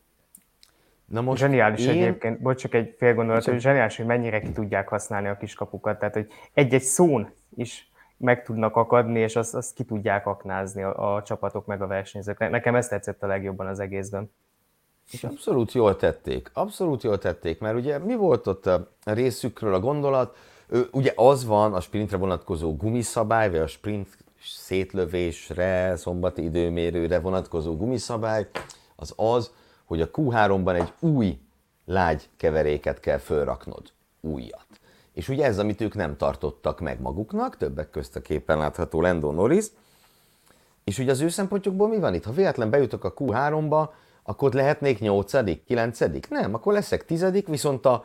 Na most zseniális én... egyébként, bocs, csak egy fél gondolat, hogy zseniális, hogy mennyire ki tudják használni a kiskapukat, tehát hogy egy-egy szón is meg tudnak akadni, és azt, azt ki tudják aknázni a, a csapatok meg a versenyzők. Nekem ez tetszett a legjobban az egészben. És abszolút jól tették, abszolút jól tették, mert ugye mi volt ott a részükről a gondolat? Ugye az van a sprintre vonatkozó gumiszabály, vagy a sprint szétlövésre, szombati időmérőre vonatkozó gumiszabály, az az, hogy a Q3-ban egy új lágy keveréket kell fölraknod. Újat. És ugye ez, amit ők nem tartottak meg maguknak, többek közt a képen látható Lando Norris, és ugye az ő szempontjukból mi van itt? Ha véletlen bejutok a Q3-ba, akkor lehetnék 8 9 Nem, akkor leszek 10 viszont az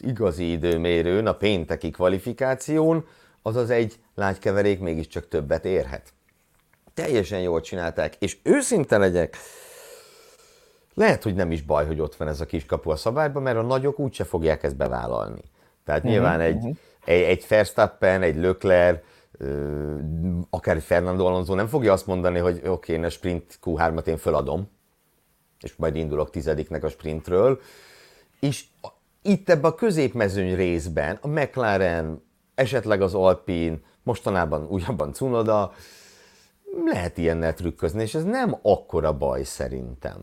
igazi időmérőn, a pénteki kvalifikáción, azaz egy lágykeverék mégiscsak többet érhet. Teljesen jól csinálták, és őszinte legyek, lehet, hogy nem is baj, hogy ott van ez a kiskapu a szabályban, mert a nagyok úgyse fogják ezt bevállalni. Tehát uh-huh, nyilván egy, uh-huh. egy, egy Verstappen, egy Lökler, akár Fernando Alonso nem fogja azt mondani, hogy oké, okay, én a sprint Q3-at én föladom, és majd indulok tizediknek a sprintről. És itt ebben a középmezőny részben a McLaren, esetleg az Alpine, mostanában újabban Cunoda, lehet ilyennel trükközni, és ez nem akkora baj szerintem.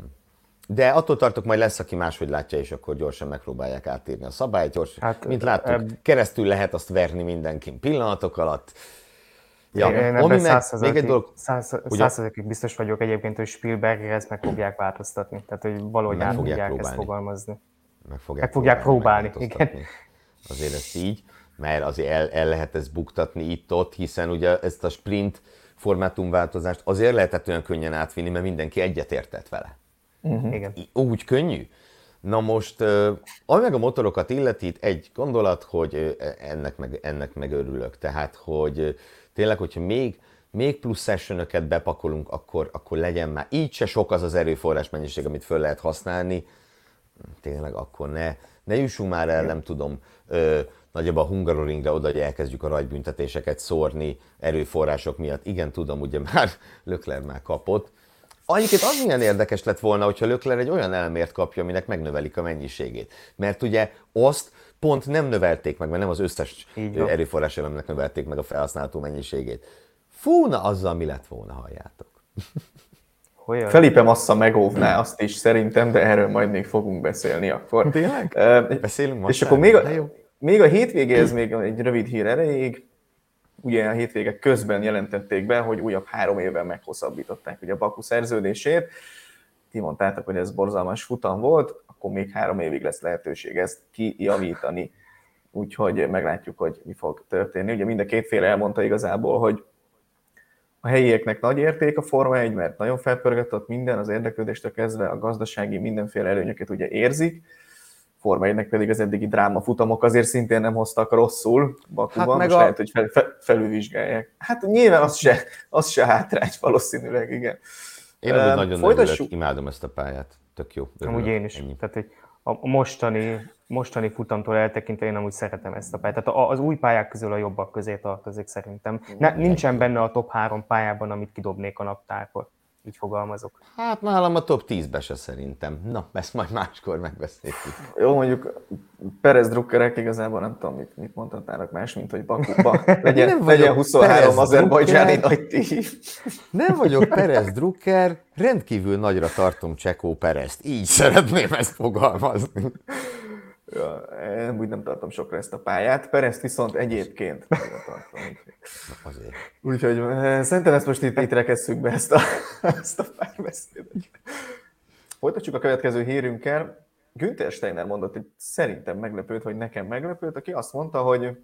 De attól tartok, majd lesz, aki máshogy látja, és akkor gyorsan megpróbálják átírni a szabályt. Gyors, hát, mint láttuk, eb... keresztül lehet azt verni mindenkin pillanatok alatt. Ja, én ami meg, még egy dolog, százszerzékig biztos vagyok egyébként, hogy Spielberg ezt meg fogják változtatni. Tehát, hogy valahogy át fogják, fogják ezt fogalmazni. Meg fogják, meg fogják próbálni, igen. Azért ezt így, mert azért el, el lehet ezt buktatni itt-ott, hiszen ugye ezt a sprint formátumváltozást azért lehetett olyan könnyen átvinni, mert mindenki egyetértett vele. Uh-huh. Igen. Úgy könnyű. Na most, ami meg a motorokat illeti, egy gondolat, hogy ennek meg, ennek meg örülök. Tehát, hogy tényleg, hogyha még, még plusz sessionöket bepakolunk, akkor, akkor legyen már így se sok az az erőforrás mennyiség, amit föl lehet használni, tényleg akkor ne, ne jussunk már el, nem tudom, ö, nagyobb a Hungaroringre oda, hogy elkezdjük a rajtbüntetéseket szórni erőforrások miatt. Igen, tudom, ugye már Lökler már kapott. Annyiként az milyen érdekes lett volna, hogyha Lökler egy olyan elmért kapja, aminek megnövelik a mennyiségét. Mert ugye azt pont nem növelték meg, mert nem az összes erőforrás elemnek növelték meg a felhasználható mennyiségét. Fúna azzal, mi lett volna, halljátok. Olyan? Felipe Massa megóvná azt is szerintem, de erről majd még fogunk beszélni akkor. Tényleg? Uh, Beszélünk most. És akkor még a, még a hétvégéhez még egy rövid hír erejéig. Ugye a hétvégek közben jelentették be, hogy újabb három évvel meghosszabbították ugye a Baku szerződését. Ti mondtátok, hogy ez borzalmas futam volt, akkor még három évig lesz lehetőség ezt kijavítani. Úgyhogy meglátjuk, hogy mi fog történni. Ugye mind a két fél elmondta igazából, hogy a helyieknek nagy érték a Forma 1, mert nagyon felpörgetett minden, az érdeklődéstől kezdve a gazdasági mindenféle előnyöket ugye érzik, Forma 1 pedig az eddigi dráma futamok azért szintén nem hoztak rosszul Bakuban, hát meg most a... lehet, hogy fel, fel, felülvizsgálják. Hát nyilván az se, az se hátrány valószínűleg, igen. Én uh, nagyon Folytassuk. örülök, imádom ezt a pályát, tök jó. Örülök. Amúgy én is. Ennyi. Tehát, hogy a mostani, mostani futamtól eltekintve én amúgy szeretem ezt a pályát. Tehát az új pályák közül a jobbak közé tartozik szerintem. Ne, nincsen benne a top három pályában, amit kidobnék a naptárból. Így fogalmazok. Hát nálam a top 10-be se szerintem. Na, ezt majd máskor megbeszéljük. Jó, mondjuk Perez drukkerek igazából nem tudom, mit, mit mondhatnának más, mint hogy Bakuba legyen, nem legyen 23 azerbajdzsáni nagy. Nem vagyok Perez drukker, rendkívül nagyra tartom Csekó Perezt. Így szeretném ezt fogalmazni. Én úgy nem tartom sokra ezt a pályát, Perezt viszont egyébként tartom. Azért. Úgyhogy szerintem ezt most itt, itt rekesszük be ezt a, ezt a párbeszédet. Folytatjuk a következő hírünkkel. Günther Steiner mondott hogy szerintem meglepőt, vagy nekem meglepőt, aki azt mondta, hogy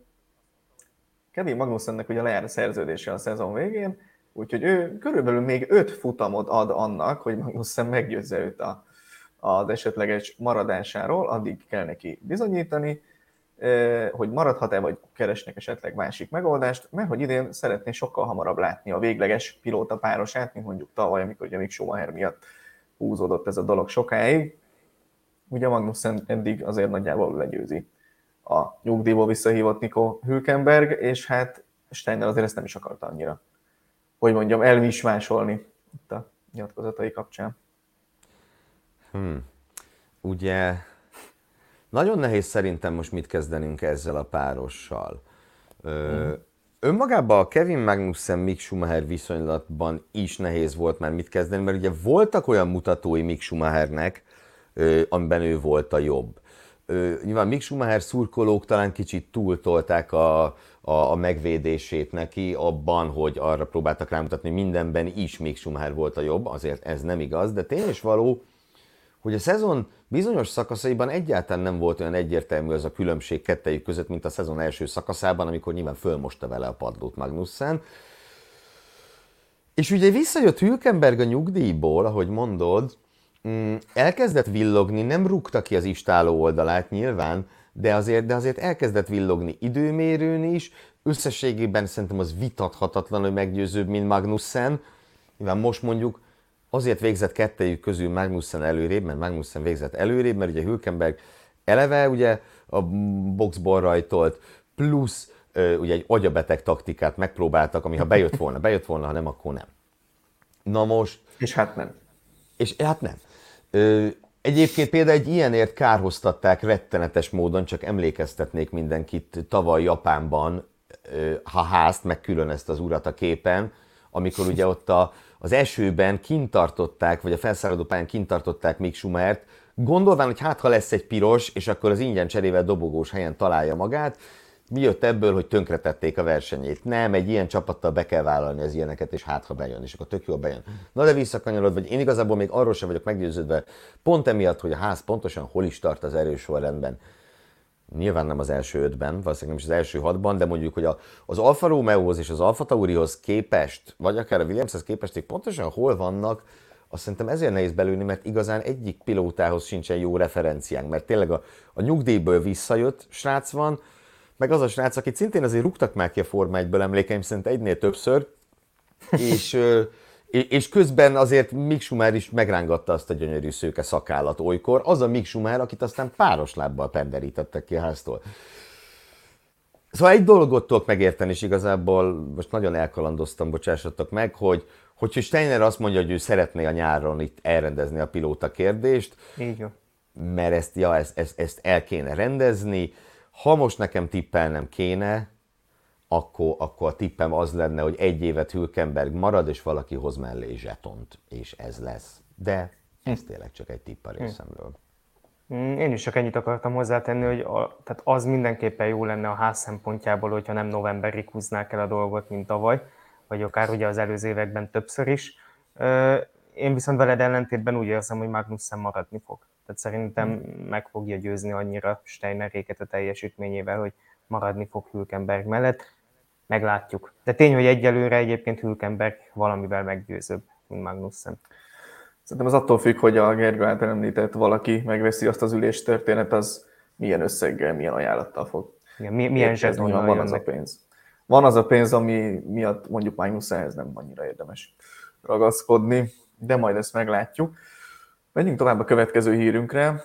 Kevin Magnussennek ugye lejár a szerződése a szezon végén, úgyhogy ő körülbelül még öt futamot ad annak, hogy Magnussen meggyőzze őt a, az esetleges maradásáról, addig kell neki bizonyítani, hogy maradhat-e, vagy keresnek esetleg másik megoldást, mert hogy idén szeretné sokkal hamarabb látni a végleges pilóta párosát, mint mondjuk tavaly, amikor ugye Mick Schumacher miatt húzódott ez a dolog sokáig. Ugye Magnussen eddig azért nagyjából legyőzi a nyugdíjból visszahívott Nico Hülkenberg, és hát Steiner azért ezt nem is akarta annyira, hogy mondjam, elmismásolni itt a nyilatkozatai kapcsán. Hmm. Ugye nagyon nehéz szerintem most mit kezdenünk ezzel a párossal. Ö, hmm. Önmagában a Kevin Magnussen Mick Schumacher viszonylatban is nehéz volt már mit kezdeni, mert ugye voltak olyan mutatói Mick Schumachernek, amiben ő volt a jobb. Nyilván Mick Schumacher szurkolók talán kicsit túltolták a, a, a megvédését neki abban, hogy arra próbáltak rámutatni, hogy mindenben is Mick Schumacher volt a jobb, azért ez nem igaz, de tény is való, hogy a szezon bizonyos szakaszaiban egyáltalán nem volt olyan egyértelmű az a különbség kettejük között, mint a szezon első szakaszában, amikor nyilván fölmosta vele a padlót Magnussen. És ugye visszajött Hülkenberg a nyugdíjból, ahogy mondod, mm, elkezdett villogni, nem rúgta ki az istáló oldalát nyilván, de azért, de azért elkezdett villogni időmérőn is, összességében szerintem az vitathatatlan, hogy meggyőzőbb, mint Magnussen. Nyilván most mondjuk azért végzett kettejük közül Magnussen előrébb, mert Magnussen végzett előrébb, mert ugye Hülkenberg eleve ugye a boxból rajtolt, plusz ugye egy agyabeteg taktikát megpróbáltak, ami ha bejött volna, bejött volna, ha nem, akkor nem. Na most... És hát nem. És hát nem. Ö, egyébként például egy ilyenért kárhoztatták rettenetes módon, csak emlékeztetnék mindenkit tavaly Japánban, ha házt, meg külön ezt az urat a képen, amikor ugye ott a, az esőben kintartották, vagy a felszálló pályán kintartották még Schumert, gondolván, hogy hát ha lesz egy piros, és akkor az ingyen cserével dobogós helyen találja magát, mi jött ebből, hogy tönkretették a versenyét? Nem, egy ilyen csapattal be kell vállalni az ilyeneket, és hát ha bejön, és akkor tök jól bejön. Na de visszakanyarod, vagy én igazából még arról sem vagyok meggyőződve, pont emiatt, hogy a ház pontosan hol is tart az erős sorrendben. Nyilván nem az első ötben, valószínűleg nem is az első hatban, de mondjuk, hogy a, az Alfa Romeohoz és az Alfa Taurihoz képest, vagy akár a Williamshez képest, hogy pontosan hol vannak, azt szerintem ezért nehéz belülni, mert igazán egyik pilótához sincsen jó referenciánk, mert tényleg a, a nyugdíjből visszajött srác van, meg az a srác, akit szintén azért rúgtak már ki a Forma 1-ből emlékeim szerint egynél többször, és, és közben azért Mick Schumer is megrángatta azt a gyönyörű szőke szakállat olykor, az a Mick Schumer, akit aztán páros lábbal penderítettek ki a háztól. Szóval egy dolgot tudok megérteni, és igazából most nagyon elkalandoztam, bocsássatok meg, hogy, hogy Steiner azt mondja, hogy ő szeretné a nyáron itt elrendezni a pilóta kérdést, Így jó. mert ezt, ja, ezt, ezt, ezt el kéne rendezni, ha most nekem tippelnem kéne, akkor, akkor a tippem az lenne, hogy egy évet Hülkenberg marad, és valaki hoz mellé zsetont, és ez lesz. De ez tényleg csak egy tipp a részemről. Mm, én is csak ennyit akartam hozzátenni, hogy a, tehát az mindenképpen jó lenne a ház szempontjából, hogyha nem novemberig húznák el a dolgot, mint tavaly, vagy akár ugye az előző években többször is. Én viszont veled ellentétben úgy érzem, hogy Magnussen maradni fog. Tehát szerintem meg fogja győzni annyira Steineréket a teljesítményével, hogy maradni fog Hülkenberg mellett. Meglátjuk. De tény, hogy egyelőre egyébként Hülkenberg valamivel meggyőzőbb, mint Magnussen. Szerintem az attól függ, hogy a Gergő által említett valaki megveszi azt az ülés történet, az milyen összeggel, milyen ajánlattal fog. Igen, milyen zsetonnal van az a pénz. Van az a pénz, ami miatt mondjuk Magnussenhez nem annyira érdemes ragaszkodni, de majd ezt meglátjuk. Menjünk tovább a következő hírünkre.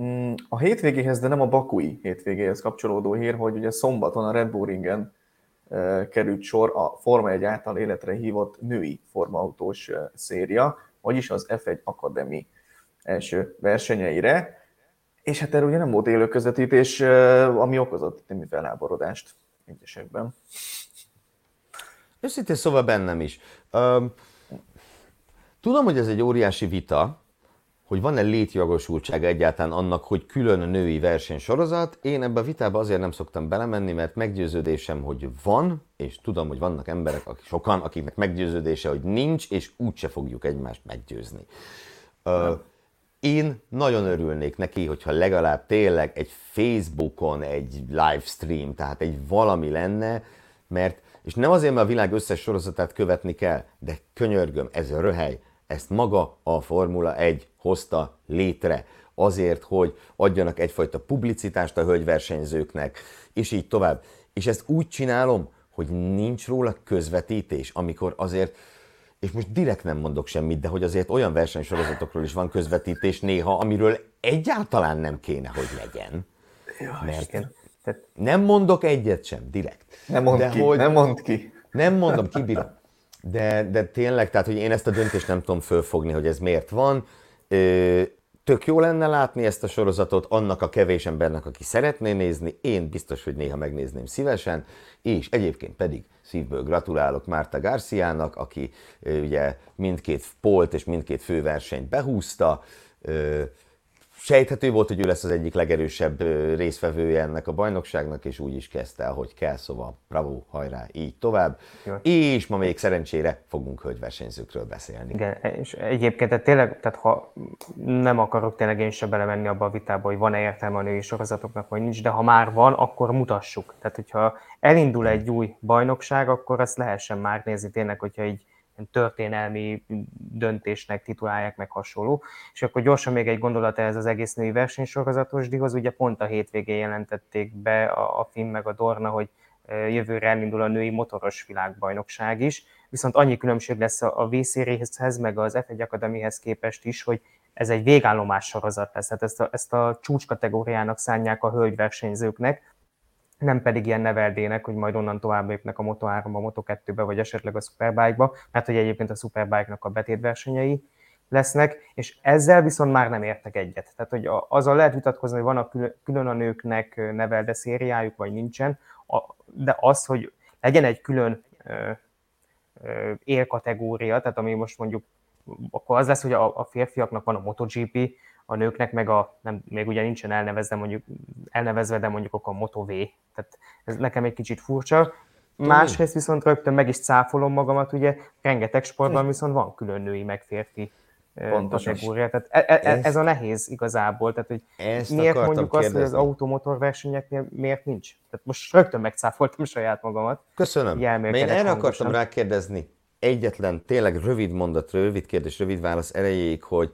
Mm, a hétvégéhez, de nem a bakui hétvégéhez kapcsolódó hír, hogy ugye szombaton a Red Bull Ringen került sor a Forma 1 által életre hívott női formautós széria, vagyis az F1 Academy első versenyeire, és hát erről ugye nem volt élő közvetítés, ami okozott némi felháborodást egyesekben. Őszintén szóval bennem is. Tudom, hogy ez egy óriási vita, hogy van-e létjogosultsága egyáltalán annak, hogy külön női versenysorozat. Én ebbe a vitába azért nem szoktam belemenni, mert meggyőződésem, hogy van, és tudom, hogy vannak emberek, akik, sokan, akiknek meggyőződése, hogy nincs, és úgyse fogjuk egymást meggyőzni. Uh, én nagyon örülnék neki, hogyha legalább tényleg egy Facebookon egy livestream, tehát egy valami lenne, mert, és nem azért, mert a világ összes sorozatát követni kell, de könyörgöm, ez a röhely, ezt maga a Formula 1 hozta létre azért, hogy adjanak egyfajta publicitást a hölgyversenyzőknek, és így tovább. És ezt úgy csinálom, hogy nincs róla közvetítés, amikor azért, és most direkt nem mondok semmit, de hogy azért olyan versenysorozatokról is van közvetítés néha, amiről egyáltalán nem kéne, hogy legyen. Ja, mert nem mondok egyet sem, direkt. Nem mond de ki, hogy, nem mond ki. Nem mondom, kibírom. De, de tényleg, tehát, hogy én ezt a döntést nem tudom fölfogni, hogy ez miért van. Tök jó lenne látni ezt a sorozatot annak a kevés embernek, aki szeretné nézni. Én biztos, hogy néha megnézném szívesen. És egyébként pedig szívből gratulálok Márta Garciának, aki ugye mindkét polt és mindkét főversenyt behúzta. Sejthető volt, hogy ő lesz az egyik legerősebb résztvevője ennek a bajnokságnak, és úgy is kezdte, hogy kell, szóval bravo, hajrá, így tovább. Jó. És ma még szerencsére fogunk hölgyversenyzőkről beszélni. Igen, és egyébként tehát tényleg, tehát ha nem akarok tényleg én sem belemenni abba a vitába, hogy van-e értelme a női sorozatoknak, vagy nincs, de ha már van, akkor mutassuk. Tehát, hogyha elindul egy új bajnokság, akkor azt lehessen már nézni tényleg, hogyha így történelmi döntésnek titulálják meg hasonló. És akkor gyorsan még egy gondolat ez az egész női versenysorozatos díjhoz, ugye pont a hétvégén jelentették be a, a film meg a Dorna, hogy jövőre elindul a női motoros világbajnokság is, viszont annyi különbség lesz a v series meg az F1 Akademihez képest is, hogy ez egy végállomás sorozat lesz, tehát ezt a, ezt a csúcs kategóriának szánják a hölgyversenyzőknek, nem pedig ilyen neveldének, hogy majd onnan tovább lépnek a Moto3-ba, a Moto2-be, vagy esetleg a Superbike-ba, mert hogy egyébként a Superbike-nak a betétversenyei lesznek, és ezzel viszont már nem értek egyet. Tehát, hogy azzal lehet vitatkozni, hogy van a külön a nőknek nevelde szériájuk, vagy nincsen, de az, hogy legyen egy külön élkategória, tehát ami most mondjuk, akkor az lesz, hogy a, a férfiaknak van a MotoGP, a nőknek meg a, nem, még ugye nincsen elnevezve mondjuk, elnevezve, de mondjuk akkor a Moto V. Tehát ez nekem egy kicsit furcsa. Másrészt viszont rögtön meg is cáfolom magamat, ugye rengeteg sportban viszont van külön női meg férfi kategória. Tehát e, e, e, ez a nehéz igazából. Tehát, hogy miért mondjuk kérdezni. azt, hogy az automotor versenyeknél miért nincs? Tehát most rögtön megcáfoltam saját magamat. Köszönöm. Én erre akartam rákérdezni, egyetlen, tényleg rövid mondat, rövid kérdés, rövid válasz erejéig, hogy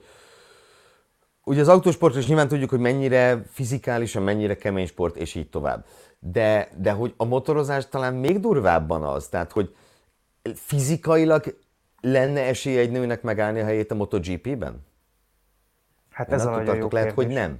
Ugye az autósport is nyilván tudjuk, hogy mennyire fizikálisan, mennyire kemény sport, és így tovább. De, de hogy a motorozás talán még durvábban az, tehát hogy fizikailag lenne esélye egy nőnek megállni a helyét a MotoGP-ben? Hát ez a nagyon jó Lehet, kérdés. hogy nem.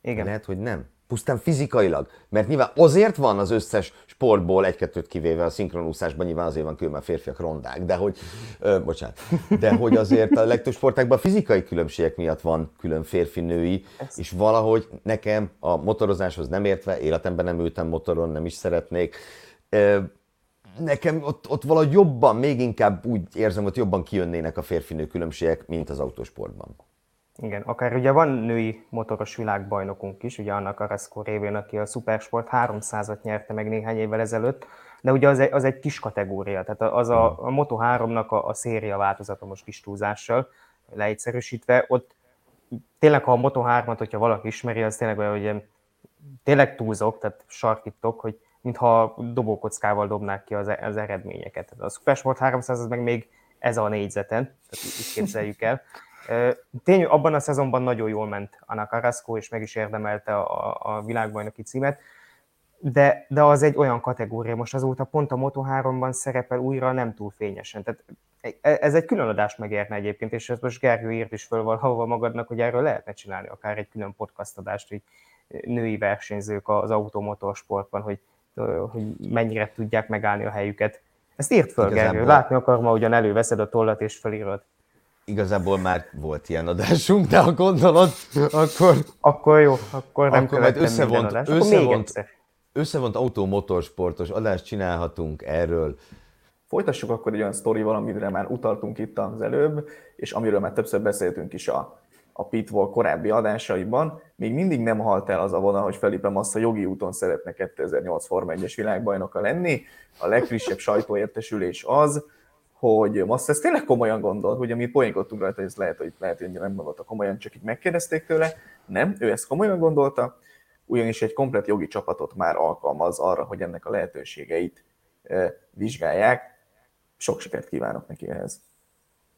Igen. Lehet, hogy nem pusztán fizikailag. Mert nyilván azért van az összes sportból egy-kettőt kivéve a szinkronúszásban, nyilván azért van külön, a férfiak rondák, de hogy, ö, bocsánat, de hogy azért a legtöbb sportákban fizikai különbségek miatt van külön férfi-női, és valahogy nekem a motorozáshoz nem értve, életemben nem ültem motoron, nem is szeretnék, ö, nekem ott, ott valahogy jobban, még inkább úgy érzem, hogy jobban kijönnének a férfi-nő különbségek, mint az autósportban. Igen, akár ugye van női motoros világbajnokunk is, ugye Anna Carrasco révén, aki a Supersport 300-at nyerte meg néhány évvel ezelőtt, de ugye az egy, az egy kis kategória, tehát az a, a Moto3-nak a, a széria változata most kis túlzással leegyszerűsítve, ott tényleg, ha a Moto3-at, hogyha valaki ismeri, az tényleg olyan, hogy tényleg túlzok, tehát sarkítok, hogy mintha dobókockával dobnák ki az, az eredményeket. A Supersport 300 az meg még ez a négyzeten, tehát így képzeljük el. Tény, abban a szezonban nagyon jól ment Anna Carrasco, és meg is érdemelte a, a világbajnoki címet, de, de az egy olyan kategória, most azóta pont a Moto3-ban szerepel újra nem túl fényesen. Tehát e, ez egy külön adást megérne egyébként, és ezt most Gergő írt is föl valahova magadnak, hogy erről lehetne csinálni akár egy külön podcast adást, hogy női versenyzők az automotorsportban, hogy, hogy mennyire tudják megállni a helyüket. Ezt írt föl, Igazából... Gergő. Látni akarom, ahogyan előveszed a tollat és felírod igazából már volt ilyen adásunk, de ha gondolod, akkor... Akkor jó, akkor nem akkor majd összevont, adást. összevont, akkor összevont automotorsportos adást csinálhatunk erről. Folytassuk akkor egy olyan sztorival, amire már utaltunk itt az előbb, és amiről már többször beszéltünk is a, a Pitbull korábbi adásaiban. Még mindig nem halt el az a vonal, hogy Felipe Massa jogi úton szeretne 2008 Forma 1-es világbajnoka lenni. A legfrissebb sajtóértesülés az, hogy most ezt tényleg komolyan gondol, ugye mi poénkodtunk rajta, hogy ez lehet, hogy, lehet, hogy nem gondolta komolyan, csak így megkérdezték tőle. Nem, ő ezt komolyan gondolta, ugyanis egy komplet jogi csapatot már alkalmaz arra, hogy ennek a lehetőségeit e, vizsgálják. Sok sikert kívánok neki ehhez.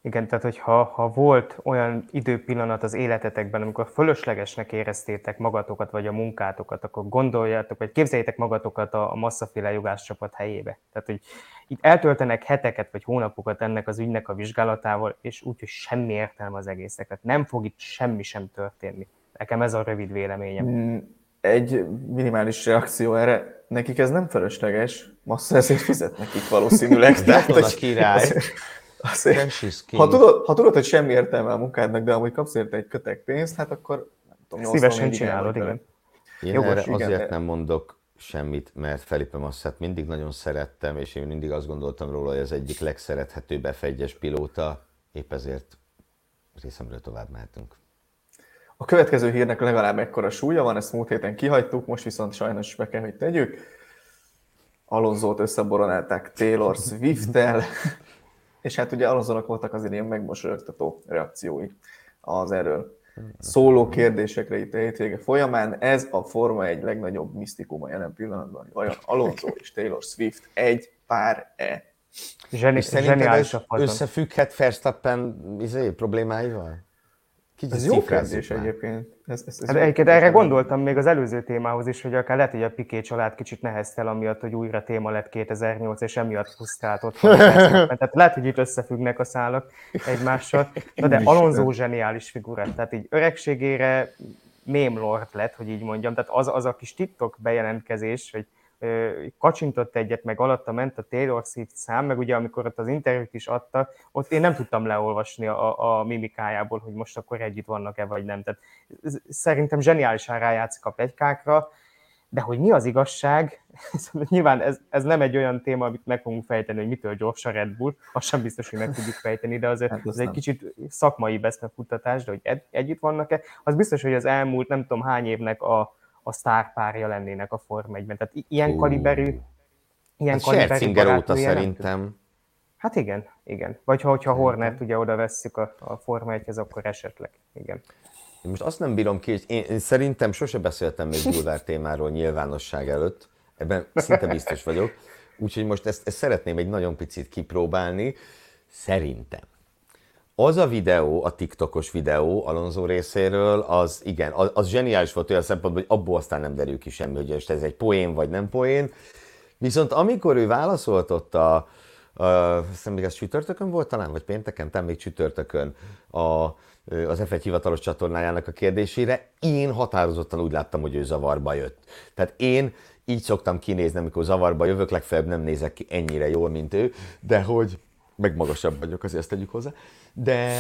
Igen, tehát hogyha ha volt olyan időpillanat az életetekben, amikor fölöslegesnek éreztétek magatokat vagy a munkátokat, akkor gondoljátok, vagy képzeljétek magatokat a, a masszaféle jogászcsapat helyébe. Tehát, hogy itt eltöltenek heteket vagy hónapokat ennek az ügynek a vizsgálatával, és úgy, hogy semmi értelme az egésznek. Tehát nem fog itt semmi sem történni. Nekem ez a rövid véleményem. Mm, egy minimális reakció erre, nekik ez nem fölösleges, massza ezért fizet nekik valószínűleg. Tehát, a király. Azért, azért, ha, tudod, ha tudod, hogy semmi értelme a munkádnak, de amúgy kapsz érte egy kötek pénzt, hát akkor nem tudom, Szívesen csinálod, igen. Én Jogos, erre azért igen. nem mondok semmit, mert Felipe Masszát mindig nagyon szerettem, és én mindig azt gondoltam róla, hogy az egyik legszerethetőbb f pilóta, épp ezért részemről tovább mehetünk. A következő hírnek legalább ekkora súlya van, ezt múlt héten kihagytuk, most viszont sajnos be kell, hogy tegyük. Alonzót összeboronálták Taylor Swift-tel, és hát ugye Alonzónak voltak azért ilyen megmosolyogtató reakciói az erről szóló kérdésekre itt a hétvége folyamán. Ez a Forma egy legnagyobb misztikuma jelen pillanatban, hogy vajon Alonso és Taylor Swift egy pár-e? Zseni- és szerinted ez összefügghet Verstappen izé, problémáival? Kicsit ez jó kérdés egyébként. Ez, ez, ez hát egyébként erre gondoltam még az előző témához is, hogy akár lehet, hogy a Piqué család kicsit neheztel, amiatt, hogy újra téma lett 2008, és emiatt frusztrált ott. Tehát lehet, hogy itt összefüggnek a szálak egymással. Na de Alonso zseniális figura, tehát így öregségére mém lord lett, hogy így mondjam. Tehát az, az a kis TikTok bejelentkezés, hogy kacsintott egyet, meg alatta ment a Taylor Swift szám, meg ugye amikor ott az interjút is adta, ott én nem tudtam leolvasni a, a mimikájából, hogy most akkor együtt vannak-e, vagy nem. Tehát szerintem zseniálisan rájátszik a plegykákra, de hogy mi az igazság, nyilván ez, ez nem egy olyan téma, amit meg fogunk fejteni, hogy mitől gyors a Red Bull, azt sem biztos, hogy meg tudjuk fejteni, de azért hát ez egy kicsit szakmai beszmefuttatás, de hogy egy, együtt vannak-e, az biztos, hogy az elmúlt nem tudom hány évnek a, a sztárpárja lennének a Form 1-ben. Tehát ilyen uh. kaliberű, ilyen hát kaliberű óta szerintem. Hát igen, igen. Vagy ha, hogyha Hornert ugye oda vesszük a, a Forma 1 akkor esetleg, igen. Én most azt nem bírom ki, hogy én, én szerintem sose beszéltem még bulvár témáról nyilvánosság előtt, ebben szinte biztos vagyok, úgyhogy most ezt, ezt szeretném egy nagyon picit kipróbálni. Szerintem az a videó, a TikTokos videó Alonso részéről, az igen, az, az zseniális volt olyan szempontból, hogy abból aztán nem derül ki semmi, hogy ez egy poén vagy nem poén. Viszont amikor ő válaszolt ott a, a hiszem még ez csütörtökön volt talán, vagy pénteken, talán még csütörtökön a, az F1 hivatalos csatornájának a kérdésére, én határozottan úgy láttam, hogy ő zavarba jött. Tehát én így szoktam kinézni, amikor zavarba jövök, legfeljebb nem nézek ki ennyire jól, mint ő, de hogy meg magasabb vagyok, azért ezt tegyük hozzá. De,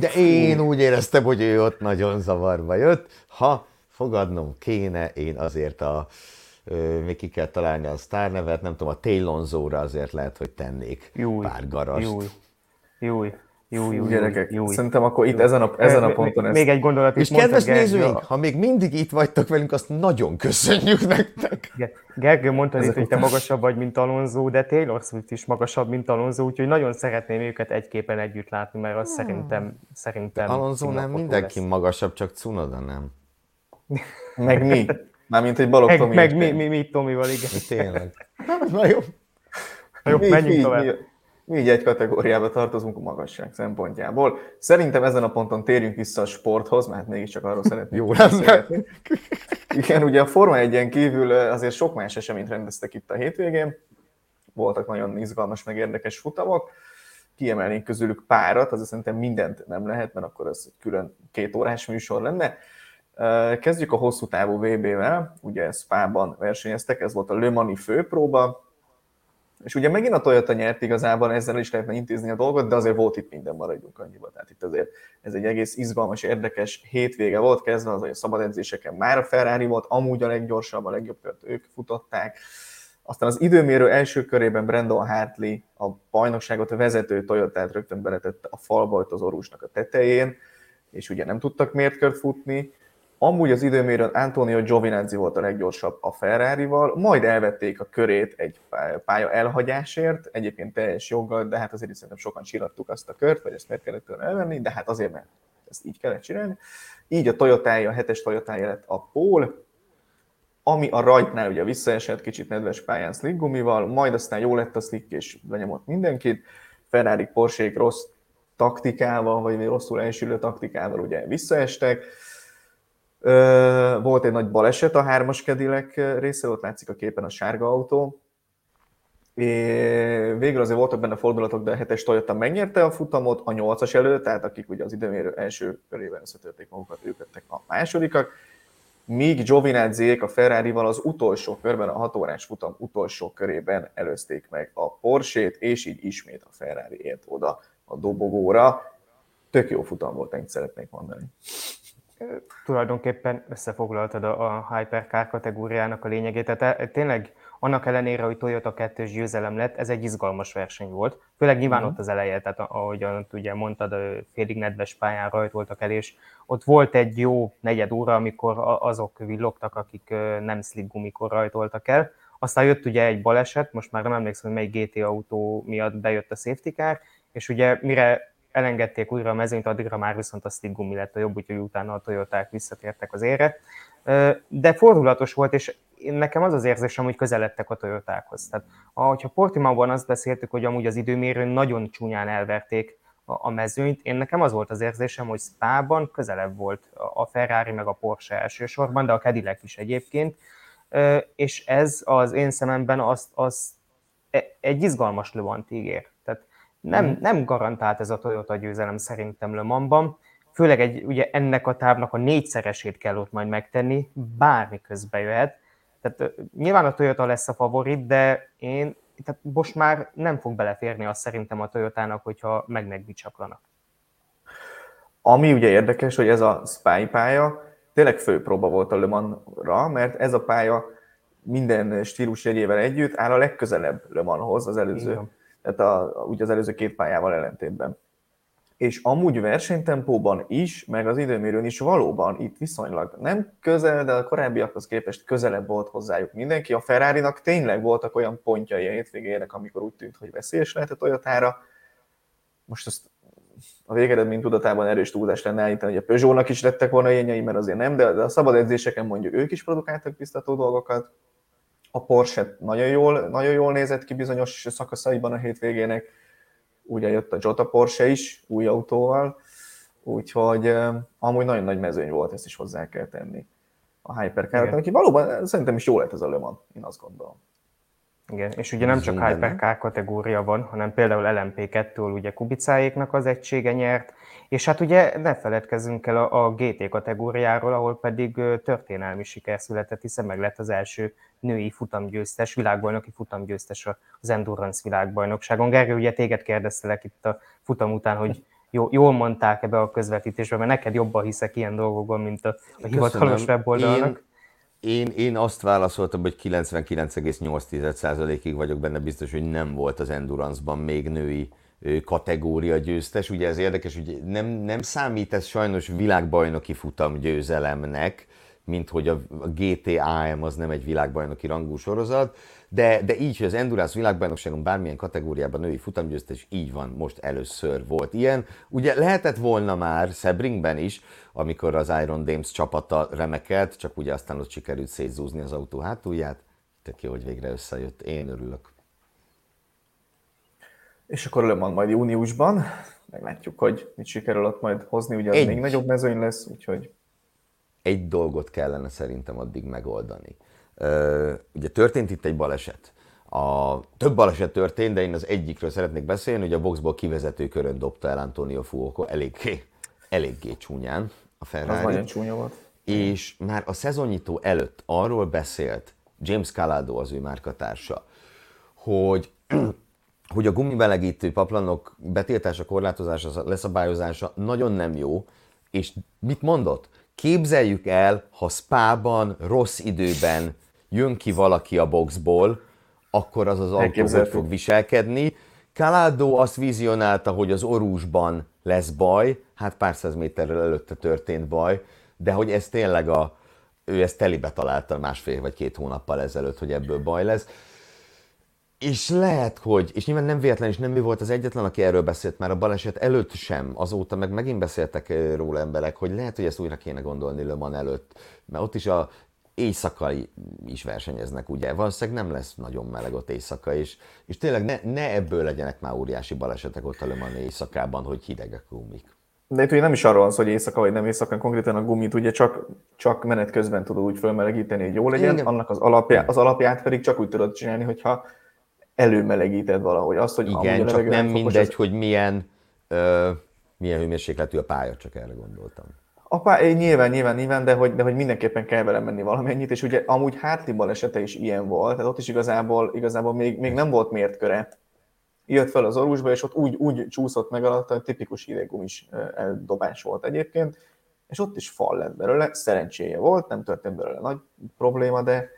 de én úgy éreztem, hogy ő ott nagyon zavarba jött. Ha fogadnom kéne, én azért a, még ki kell találni a sztárnevet, nem tudom, a Taylonzóra azért lehet, hogy tennék júj, pár garast. Júj, júj. Jó, jó, gyerekek, jó. Szerintem akkor itt ezen a, ezen a ponton... Még, még egy gondolat És kedves nézőink, ha még mindig itt vagytok velünk, azt nagyon köszönjük nektek. Gergő mondta itt, hogy te magasabb vagy, mint Alonso, de Taylor Swift is magasabb, mint Alonso, úgyhogy nagyon szeretném őket egy képen együtt látni, mert azt hmm. szerintem... szerintem Alonso nem mindenki lesz. magasabb, csak Cunoda nem. Meg mi? Mármint egy Balog Tomi. Meg, meg mi, mi, mi Tomival, igen. Tényleg. Na jó. Na jó, menjünk tovább. Mi, mi így egy kategóriába tartozunk a magasság szempontjából. Szerintem ezen a ponton térjünk vissza a sporthoz, mert mégiscsak arról szeretnék Jó lenne. Igen, ugye a Forma 1 kívül azért sok más eseményt rendeztek itt a hétvégén. Voltak nagyon izgalmas, meg érdekes futamok. Kiemelnénk közülük párat, azért szerintem mindent nem lehet, mert akkor ez külön két órás műsor lenne. Kezdjük a hosszú távú VB-vel, ugye Spa-ban versenyeztek, ez volt a Le Mani főpróba, és ugye megint a Toyota nyert igazából, ezzel is lehetne intézni a dolgot, de azért volt itt minden, maradjunk annyiba. Tehát itt azért ez egy egész izgalmas, érdekes hétvége volt, kezdve az, hogy a szabad edzéseken már a Ferrari volt, amúgy a leggyorsabb, a legjobb kört ők futották. Aztán az időmérő első körében Brandon Hartley a bajnokságot a vezető Toyotát rögtön beletette a falba az orúsnak a tetején, és ugye nem tudtak mértkört futni, Amúgy az időmérőn Antonio Giovinazzi volt a leggyorsabb a Ferrari-val, majd elvették a körét egy pálya elhagyásért, egyébként teljes joggal, de hát azért szerintem sokan csillattuk azt a kört, vagy ezt miért kellett tőle elvenni, de hát azért, mert ezt így kellett csinálni. Így a toyota a hetes toyota lett a pól, ami a rajtnál ugye visszaesett kicsit nedves pályán slick gumival, majd aztán jó lett a slick és lenyomott mindenkit, Ferrari Porsche rossz taktikával, vagy rosszul elsülő taktikával ugye visszaestek, volt egy nagy baleset a hármas kedilek része, ott látszik a képen a sárga autó. É, végül azért voltak benne fordulatok, de a hetes Toyota megnyerte a futamot a nyolcas előtt, tehát akik ugye az időmérő első körében összetörték magukat, ők lettek a másodikak. Míg Giovinazziék a Ferrari-val az utolsó körben, a 6 órás futam utolsó körében előzték meg a Porsét, és így ismét a Ferrari ért oda a dobogóra. Tök jó futam volt, ennyit szeretnék mondani tulajdonképpen összefoglaltad a, a Hypercar kategóriának a lényegét. Tehát e, tényleg annak ellenére, hogy Toyota 2 győzelem lett, ez egy izgalmas verseny volt. Főleg nyilván uh-huh. ott az eleje, tehát ahogyan ugye mondtad, félig nedves pályán rajtoltak el, és ott volt egy jó negyed óra, amikor azok villogtak, akik nem slick gumikor rajtoltak el. Aztán jött ugye egy baleset, most már nem emlékszem, hogy melyik GT autó miatt bejött a safety car, és ugye mire elengedték újra a mezőnyt, addigra már viszont a gumi lett a jobb, úgyhogy utána a Toyoták visszatértek az ére. De fordulatos volt, és nekem az az érzésem, hogy közeledtek a Toyotákhoz. Tehát, ahogyha Portimauban azt beszéltük, hogy amúgy az időmérőn nagyon csúnyán elverték a mezőnyt, én nekem az volt az érzésem, hogy Spa-ban közelebb volt a Ferrari meg a Porsche elsősorban, de a Cadillac is egyébként, és ez az én szememben azt, azt e, egy izgalmas Le Mans ígér. Nem, mhm. nem garantált ez a Toyota győzelem szerintem Le Mansban, főleg egy, ugye ennek a távnak a négyszeresét kell ott majd megtenni, bármi közbe jöhet. Tehát nyilván a Toyota lesz a favorit, de én tehát most már nem fog beleférni azt szerintem a Toyotának, hogyha meg megbicsaklanak. Ami ugye érdekes, hogy ez a Spy pálya tényleg főpróba volt a Le Mans-ra, mert ez a pálya minden stílus jegyével együtt áll a legközelebb Le Manshoz az előző, Igen. Tehát a, ugye az előző két pályával ellentétben és amúgy versenytempóban is, meg az időmérőn is valóban itt viszonylag nem közel, de a korábbiakhoz képest közelebb volt hozzájuk mindenki. A ferrari tényleg voltak olyan pontjai a hétvégének, amikor úgy tűnt, hogy veszélyes lehet a Toyotára. Most azt a végeredmény tudatában erős túlzás lenne állítani, hogy a Peugeot-nak is lettek volna ilyenjei, mert azért nem, de, a szabad edzéseken mondjuk ők is produkáltak biztató dolgokat. A Porsche nagyon jól, nagyon jól nézett ki bizonyos szakaszaiban a hétvégének. Ugye jött a Jota Porsche is új autóval, úgyhogy amúgy nagyon nagy mezőny volt, ezt is hozzá kell tenni a hypercar aki valóban szerintem is jó lett ez a Le Mans, én azt gondolom. Igen, és ugye nem csak Hypercar kategória van, hanem például LMP2-től ugye Kubicáéknak az egysége nyert, és hát ugye ne feledkezzünk el a, a GT kategóriáról, ahol pedig történelmi siker született, hiszen meg lett az első női futamgyőztes, világbajnoki futamgyőztes az Endurance világbajnokságon. Gergő, ugye téged kérdeztelek itt a futam után, hogy jó, jól mondták ebbe a közvetítésbe, mert neked jobban hiszek ilyen dolgokban, mint a, a hivatalos weboldalnak. Én, én, én azt válaszoltam, hogy 99,8%-ig vagyok benne biztos, hogy nem volt az Endurance-ban még női kategória győztes. Ugye ez érdekes, hogy nem, nem számít ez sajnos világbajnoki futam győzelemnek, mint hogy a GTAM az nem egy világbajnoki rangú sorozat, de, de így, hogy az Endurance világbajnokságon bármilyen kategóriában női futamgyőztes, így van, most először volt ilyen. Ugye lehetett volna már Sebringben is, amikor az Iron Dames csapata remekelt, csak ugye aztán ott sikerült szétzúzni az autó hátulját. Tök jó, hogy végre összejött. Én örülök. És akkor Le majd júniusban, meglátjuk, hogy mit sikerül ott majd hozni, ugye az egy, még nagyobb mezőny lesz, úgyhogy... Egy dolgot kellene szerintem addig megoldani. Ugye történt itt egy baleset. A, több baleset történt, de én az egyikről szeretnék beszélni, hogy a boxból kivezető körön dobta el Antonio Fuoco eléggé, eléggé csúnyán a Ferrari. Az nagyon csúnya volt. És már a szezonnyitó előtt arról beszélt James Calado, az ő márkatársa, hogy hogy a gumibelegítő paplanok betiltása, korlátozása, leszabályozása nagyon nem jó, és mit mondott? Képzeljük el, ha spában, rossz időben jön ki valaki a boxból, akkor az az autó hogy fog viselkedni. Calado azt vizionálta, hogy az orúsban lesz baj, hát pár száz méterrel előtte történt baj, de hogy ez tényleg a, ő ezt telibe találta másfél vagy két hónappal ezelőtt, hogy ebből baj lesz. És lehet, hogy, és nyilván nem véletlen, és nem ő volt az egyetlen, aki erről beszélt már a baleset előtt sem, azóta meg megint beszéltek róla emberek, hogy lehet, hogy ezt újra kéne gondolni Le Mans előtt, mert ott is a éjszakai is versenyeznek, ugye? Valószínűleg nem lesz nagyon meleg ott éjszaka, és, és tényleg ne, ne ebből legyenek már óriási balesetek ott a Le Mans éjszakában, hogy hidegek gumik. De itt ugye nem is arról van szó, hogy éjszaka vagy nem éjszaka, konkrétan a gumit ugye csak, csak menet közben tudod úgy fölmelegíteni, hogy jó legyen, Igen. annak az, alapját, az alapját pedig csak úgy tudod csinálni, hogyha előmelegíted valahogy. Azt, hogy Igen, csak nem mindegy, az... hogy milyen, ö, milyen hőmérsékletű a pálya, csak erre gondoltam. A pálya, nyilván, nyilván, nyilván, de hogy, de hogy mindenképpen kell vele menni valamennyit, és ugye amúgy Hartley balesete is ilyen volt, tehát ott is igazából, igazából még, még nem volt mértköre. Jött fel az orvosba, és ott úgy, úgy csúszott meg alatt, hogy tipikus hideggumis eldobás volt egyébként, és ott is fal lett belőle, szerencséje volt, nem történt belőle nagy probléma, de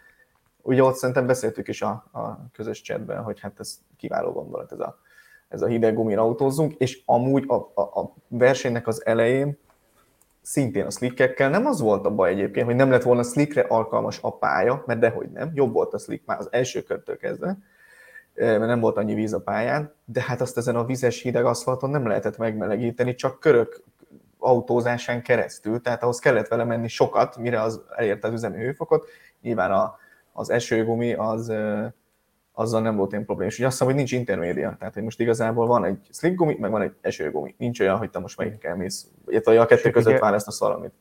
ugye ott szerintem beszéltük is a, a közös chatben, hogy hát ez kiváló gondolat, ez a, ez a hideg gumin autózzunk, és amúgy a, a, a versenynek az elején szintén a slickekkel nem az volt a baj egyébként, hogy nem lett volna slickre alkalmas a pálya, mert dehogy nem, jobb volt a slick már az első körtől kezdve, mert nem volt annyi víz a pályán, de hát azt ezen a vizes hideg aszfalton nem lehetett megmelegíteni, csak körök autózásán keresztül, tehát ahhoz kellett vele menni sokat, mire az elérte az üzemi hőfokot. Nyilván a, az esőgumi az, azzal nem volt ilyen probléma. És ugye azt hiszem, hogy nincs intermédia. Tehát, hogy most igazából van egy slick gumi, meg van egy esőgumi. Nincs olyan, hogy te most melyikkel mész. Illetve a kettő között választasz valamit.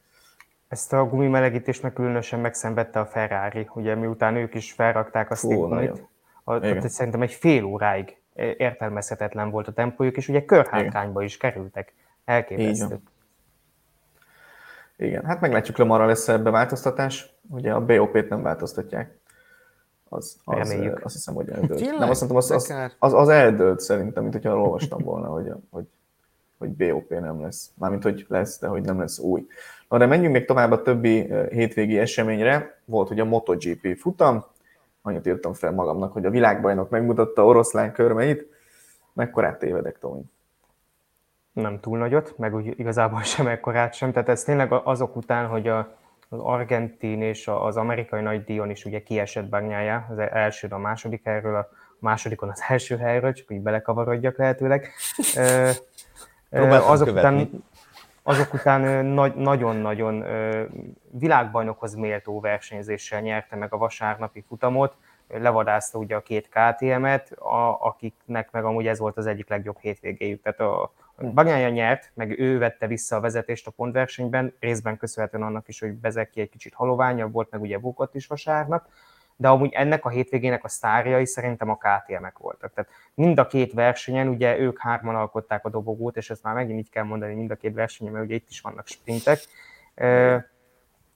Ezt a gumi melegítést meg különösen megszenvedte a Ferrari, ugye miután ők is felrakták a slick. A, tehát szerintem egy fél óráig értelmezhetetlen volt a tempójuk, és ugye körhátrányba is kerültek. Elképesztő. Igen, hát meglátjuk, Le marra lesz ebbe változtatás. Ugye a BOP-t nem változtatják. Az, az, Reméljük. azt hiszem, hogy eldőlt. Tényleg? Nem, azt mondtam, az, az, az, az eldőlt szerintem, mint hogyha olvastam volna, hogy, hogy, hogy BOP nem lesz. Mármint, hogy lesz, de hogy nem lesz új. Na, de menjünk még tovább a többi hétvégi eseményre. Volt ugye a MotoGP futam, annyit írtam fel magamnak, hogy a világbajnok megmutatta oroszlán körmeit. Mekkorát tévedek, Tomi? Nem túl nagyot, meg úgy igazából sem ekkorát sem. Tehát ez tényleg azok után, hogy a, az argentin és az amerikai nagy díjon is ugye kiesett Bagnyája, az első a második helyről, a másodikon az első helyről, csak úgy belekavarodjak lehetőleg. azok után, azok után nagyon-nagyon világbajnokhoz méltó versenyzéssel nyerte meg a vasárnapi futamot, levadázta ugye a két KTM-et, a, akiknek meg amúgy ez volt az egyik legjobb hétvégéjük. Tehát a, Bagnája nyert, meg ő vette vissza a vezetést a pontversenyben, részben köszönhetően annak is, hogy Bezeki egy kicsit haloványabb volt, meg ugye Vukot is vasárnap, de amúgy ennek a hétvégének a sztárjai szerintem a KTM-ek voltak. Tehát mind a két versenyen, ugye ők hárman alkották a dobogót, és ezt már megint így kell mondani, mind a két versenyen, mert ugye itt is vannak sprintek.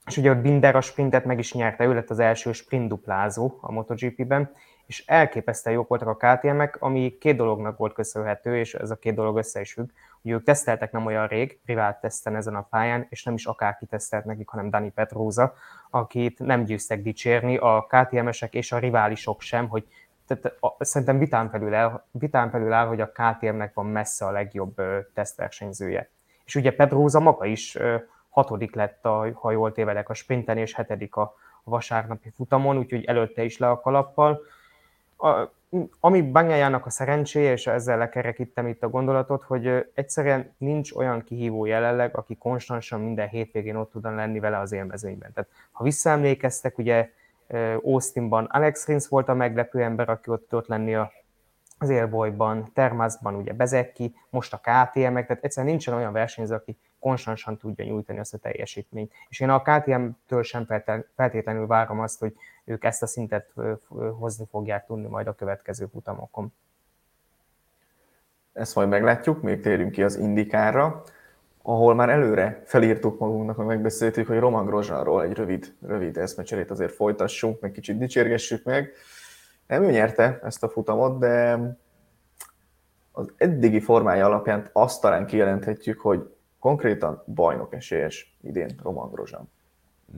És ugye ott Binder a sprintet meg is nyerte, ő lett az első sprint duplázó a MotoGP-ben, és elképesztően jók voltak a KTM-ek, ami két dolognak volt köszönhető, és ez a két dolog össze is függ. Ugye ők teszteltek nem olyan rég, privát teszten ezen a pályán, és nem is akárki tesztelt nekik, hanem Dani Petróza, akit nem győztek dicsérni, a KTM-esek és a riválisok sem, hogy tehát szerintem vitán felül, el, vitán felül áll, hogy a KTM-nek van messze a legjobb ö, tesztversenyzője. És ugye Pedroza maga is ö, hatodik lett, a, ha jól tévedek, a sprinten, és hetedik a vasárnapi futamon, úgyhogy előtte is le a kalappal a, ami Banyájának a szerencséje, és ezzel lekerekítem itt a gondolatot, hogy egyszerűen nincs olyan kihívó jelenleg, aki konstansan minden hétvégén ott tudna lenni vele az élmezőnyben. Tehát ha visszaemlékeztek, ugye Austinban Alex Rins volt a meglepő ember, aki ott tudott lenni a az élbolyban, Termászban ugye Bezeki, most a KTM-ek, tehát egyszerűen nincsen olyan versenyző, aki konstansan tudja nyújtani azt a teljesítményt. És én a KTM-től sem feltétlenül várom azt, hogy ők ezt a szintet hozni fogják tudni majd a következő futamokon. Ezt majd meglátjuk, még térjünk ki az Indikára, ahol már előre felírtuk magunknak, meg megbeszéltük, hogy Roman Grosjeanról egy rövid, rövid eszmecserét azért folytassunk, meg kicsit dicsérgessük meg. Nem ő nyerte ezt a futamot, de az eddigi formája alapján azt talán kijelenthetjük, hogy konkrétan bajnok esélyes idén Roman Grosjean.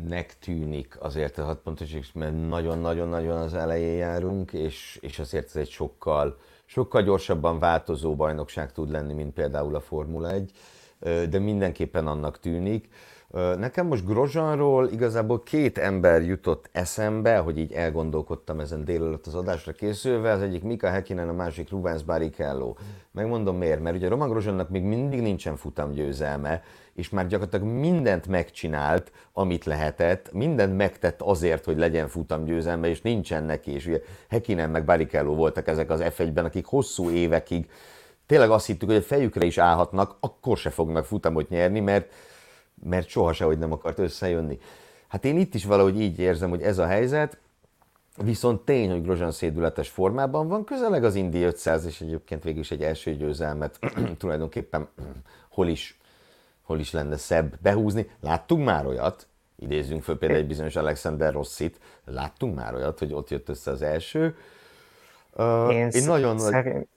Nek tűnik azért a hat pontos, mert nagyon-nagyon-nagyon az elején járunk, és, és azért ez egy sokkal, sokkal gyorsabban változó bajnokság tud lenni, mint például a Formula 1, de mindenképpen annak tűnik. Nekem most Grozsanról igazából két ember jutott eszembe, hogy így elgondolkodtam ezen délelőtt az adásra készülve, az egyik Mika Hekinen, a másik Rubens Barrichello. Megmondom miért, mert ugye Roman Grozsannak még mindig nincsen futamgyőzelme, és már gyakorlatilag mindent megcsinált, amit lehetett, mindent megtett azért, hogy legyen futamgyőzelme, és nincsen neki, és ugye Hekinen meg Barrichello voltak ezek az F1-ben, akik hosszú évekig tényleg azt hittük, hogy a fejükre is állhatnak, akkor se fognak futamot nyerni, mert mert soha sehogy nem akart összejönni. Hát én itt is valahogy így érzem, hogy ez a helyzet, viszont tény, hogy Grozan szédületes formában van, közeleg az Indi 500, és egyébként végül is egy első győzelmet tulajdonképpen hol is, hol is lenne szebb behúzni. Láttunk már olyat, idézzünk föl például egy bizonyos Alexander Rossit, láttunk már olyat, hogy ott jött össze az első. Uh, én, én nagyon szerint,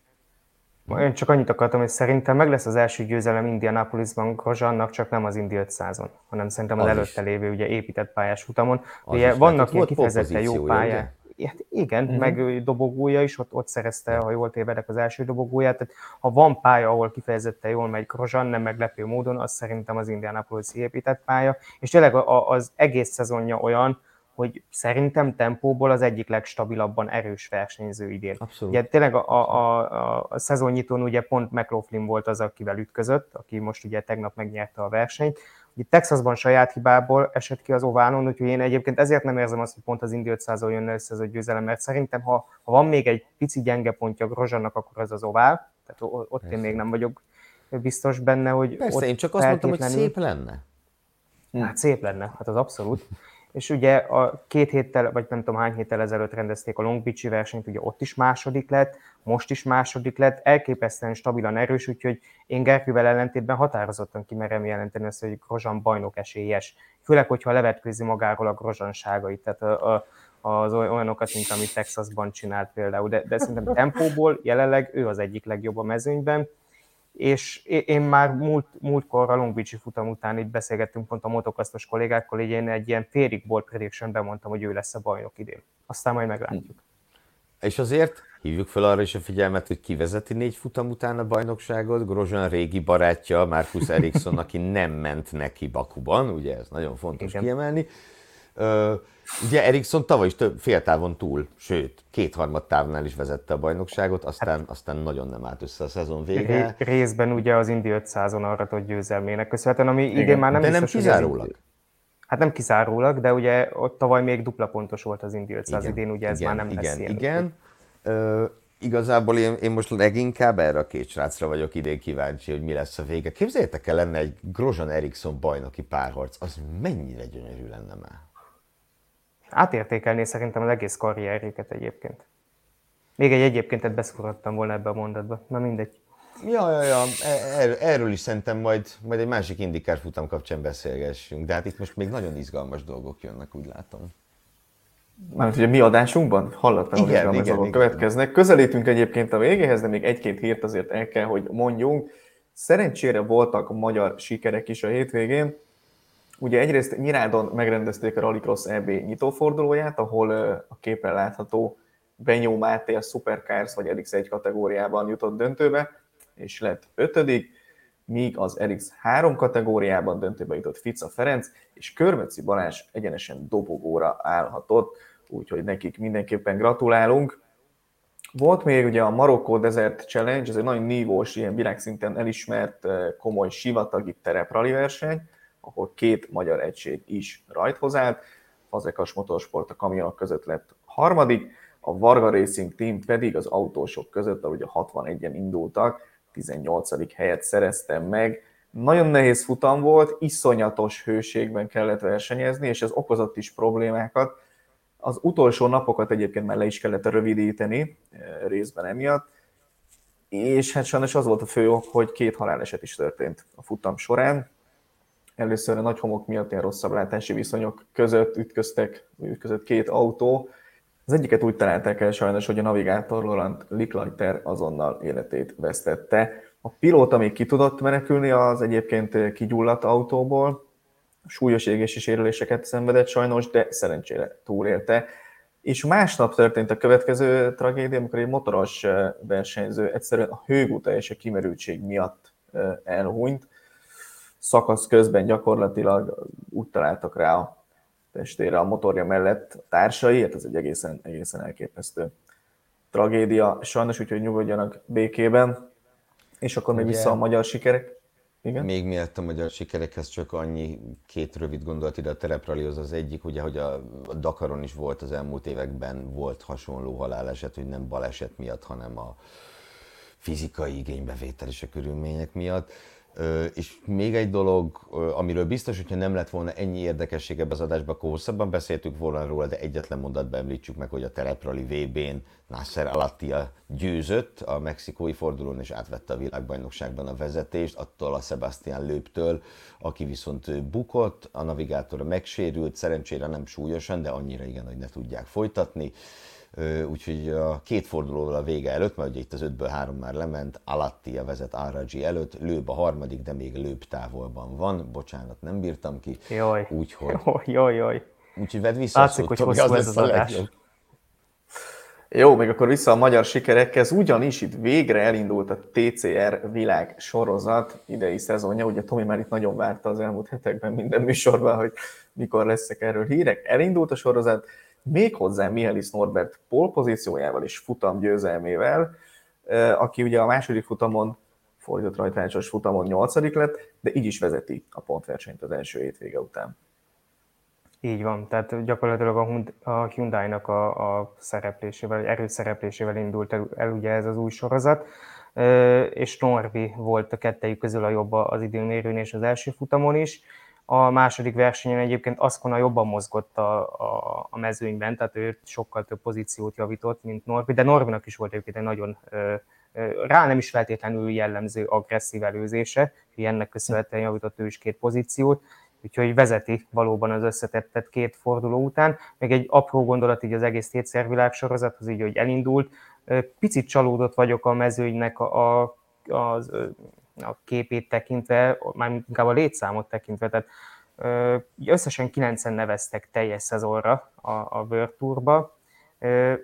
én csak annyit akartam, hogy szerintem meg lesz az első győzelem Indianapolisban Grozsannak, csak nem az Indi 500-on, hanem szerintem az, az előtte lévő ugye épített pályás utamon. Az ugye vannak ilyen kifejezetten jó pályák. Hát igen, uh-huh. meg dobogója is, ott, ott szerezte, ha jól tévedek, az első dobogóját. Tehát ha van pálya, ahol kifejezetten jól megy Grozan, nem meglepő módon, az szerintem az Indianapolis épített pálya. És tényleg az egész szezonja olyan, hogy szerintem tempóból az egyik legstabilabban erős versenyző idén. Abszolút. Ugye tényleg a, a, a, a szezonnyitón ugye pont McLaughlin volt az, akivel ütközött, aki most ugye tegnap megnyerte a versenyt. Ugye Texasban saját hibából esett ki az oválon, úgyhogy én egyébként ezért nem érzem azt, hogy pont az Indy 500 jönne össze ez a győzelem, mert szerintem ha, ha van még egy pici gyenge pontja Grozsannak, akkor az az ovál, tehát ott Persze. én még nem vagyok biztos benne, hogy Persze, én csak azt mondtam, hogy szép lenne. Hát szép lenne, hát az abszolút és ugye a két héttel, vagy nem tudom hány héttel ezelőtt rendezték a Long Beach-i versenyt, ugye ott is második lett, most is második lett, elképesztően stabilan erős, úgyhogy én Gerkővel ellentétben határozottan kimerem jelenteni azt, hogy Grozan bajnok esélyes. Főleg, hogyha levetkőzi magáról a grozsanságait, tehát a, a, az olyanokat, mint amit Texasban csinált például, de, de szerintem tempóból jelenleg ő az egyik legjobb a mezőnyben, és én már múlt, múltkor a Long Beach-i futam után itt beszélgettünk pont a motokasztos kollégákkal, így én egy ilyen félig volt prediction bemondtam, hogy ő lesz a bajnok idén. Aztán majd meglátjuk. És azért hívjuk fel arra is a figyelmet, hogy kivezeti négy futam után a bajnokságot. Grozsán régi barátja, Marcus Eriksson, aki nem ment neki Bakuban, ugye ez nagyon fontos Igen. kiemelni. Ugye Eriksson tavaly is több féltávon túl, sőt, kétharmad távnál is vezette a bajnokságot, aztán, hát, aztán nagyon nem állt össze a szezon vége. Részben ugye az Indi 500-on aratott győzelmének köszönhetően, ami Igen. idén már nem De biztos, nem kizárólag. Indi... Hát nem kizárólag, de ugye ott tavaly még dupla pontos volt az Indi 500, igen, idén ugye ez igen, már nem igen, beszél. Igen, uh, igazából én, én most leginkább erre a két srácra vagyok idén kíváncsi, hogy mi lesz a vége. Képzeljétek el, lenne egy Grozan Eriksson bajnoki párharc, az mennyire gyönyörű lenne már átértékelné szerintem az egész karrierjüket egyébként. Még egy egyébként beszúrhattam volna ebbe a mondatba. Na mindegy. Ja, ja, ja, e, erről, erről is szerintem majd, majd egy másik indikár futam kapcsán beszélgessünk, de hát itt most még nagyon izgalmas dolgok jönnek, úgy látom. Mármint ugye mi adásunkban hallottam, hogy igen, dolgok igen. következnek. Közelítünk egyébként a végéhez, de még egy-két hírt azért el kell, hogy mondjunk. Szerencsére voltak magyar sikerek is a hétvégén. Ugye egyrészt Nyirádon megrendezték a Rallycross EB nyitófordulóját, ahol a képen látható Benyó Máté a Supercars vagy RX1 kategóriában jutott döntőbe, és lett ötödik, míg az RX3 kategóriában döntőbe jutott Fica Ferenc, és Körmeci Balázs egyenesen dobogóra állhatott, úgyhogy nekik mindenképpen gratulálunk. Volt még ugye a Marokko Desert Challenge, ez egy nagyon nívós, ilyen világszinten elismert komoly sivatagi tereprali verseny, ahol két magyar egység is rajthoz állt. Fazekas Motorsport a kamionok között lett harmadik, a Varga Racing Team pedig az autósok között, ahogy a 61-en indultak, 18. helyet szerezte meg. Nagyon nehéz futam volt, iszonyatos hőségben kellett versenyezni, és ez okozott is problémákat. Az utolsó napokat egyébként már le is kellett rövidíteni, eh, részben emiatt, és hát sajnos az volt a fő ok, hogy két haláleset is történt a futam során. Először a nagy homok miatt ilyen rosszabb látási viszonyok között ütköztek, ütközött két autó. Az egyiket úgy találták el sajnos, hogy a navigátor Laurent Licklighter azonnal életét vesztette. A pilóta még ki tudott menekülni az egyébként kigyulladt autóból, súlyos égési sérüléseket szenvedett sajnos, de szerencsére túlélte. És másnap történt a következő tragédia, amikor egy motoros versenyző egyszerűen a hőgúta és a kimerültség miatt elhunyt szakasz közben gyakorlatilag úgy találtak rá a testére a motorja mellett a társai, hát ez egy egészen, egészen elképesztő tragédia. Sajnos úgy, hogy nyugodjanak békében, és akkor még vissza a magyar sikerek. Igen? Még miatt a magyar sikerekhez csak annyi két rövid gondolat ide a terepralihoz az egyik, ugye, hogy a, a Dakaron is volt az elmúlt években volt hasonló haláleset, hogy nem baleset miatt, hanem a fizikai igénybevétel és a körülmények miatt. És még egy dolog, amiről biztos, hogyha nem lett volna ennyi érdekesség ebbe az adásban, akkor hosszabban beszéltük volna róla, de egyetlen mondatban említsük meg, hogy a tereprali VB-n Nasser Alattia győzött a mexikói fordulón, és átvette a világbajnokságban a vezetést, attól a Sebastian Lőptől, aki viszont bukott, a navigátora megsérült, szerencsére nem súlyosan, de annyira igen, hogy ne tudják folytatni úgyhogy a két fordulóval a vége előtt, mert ugye itt az ötből három már lement, Alattia vezet Araji előtt, Lőb a harmadik, de még Lőb távolban van, bocsánat, nem bírtam ki. Jaj, úgyhogy, jaj, jaj, jaj. Úgyhogy vedd vissza Látszik, hogy hosszú ez az adás. Jó, még akkor vissza a magyar sikerekhez, ugyanis itt végre elindult a TCR világ sorozat idei szezonja. Ugye Tomi már itt nagyon várta az elmúlt hetekben minden műsorban, hogy mikor leszek erről hírek. Elindult a sorozat, méghozzá Mihály Norbert polpozíciójával és futam győzelmével, aki ugye a második futamon, fordított rajtrácsos futamon nyolcadik lett, de így is vezeti a pontversenyt az első hétvége után. Így van, tehát gyakorlatilag a Hyundai-nak a, a szereplésével, erőszereplésével indult el, el ugye ez az új sorozat, és Norvi volt a kettejük közül a jobb az időmérőn és az első futamon is. A második versenyen egyébként Aszkona jobban mozgott a, a, a mezőnyben, tehát ő sokkal több pozíciót javított, mint Norvi, de Norvinak is volt egyébként egy nagyon rá nem is feltétlenül jellemző agresszív előzése, hogy ennek köszönhetően javított ő is két pozíciót, úgyhogy vezeti valóban az összetettet két forduló után. Még egy apró gondolat így az egész tétszervilág sorozathoz, így, hogy elindult. Picit csalódott vagyok a mezőnynek a, a, az, a képét tekintve, már inkább a létszámot tekintve, tehát összesen kilencen neveztek teljes szezonra a, a World Tourba,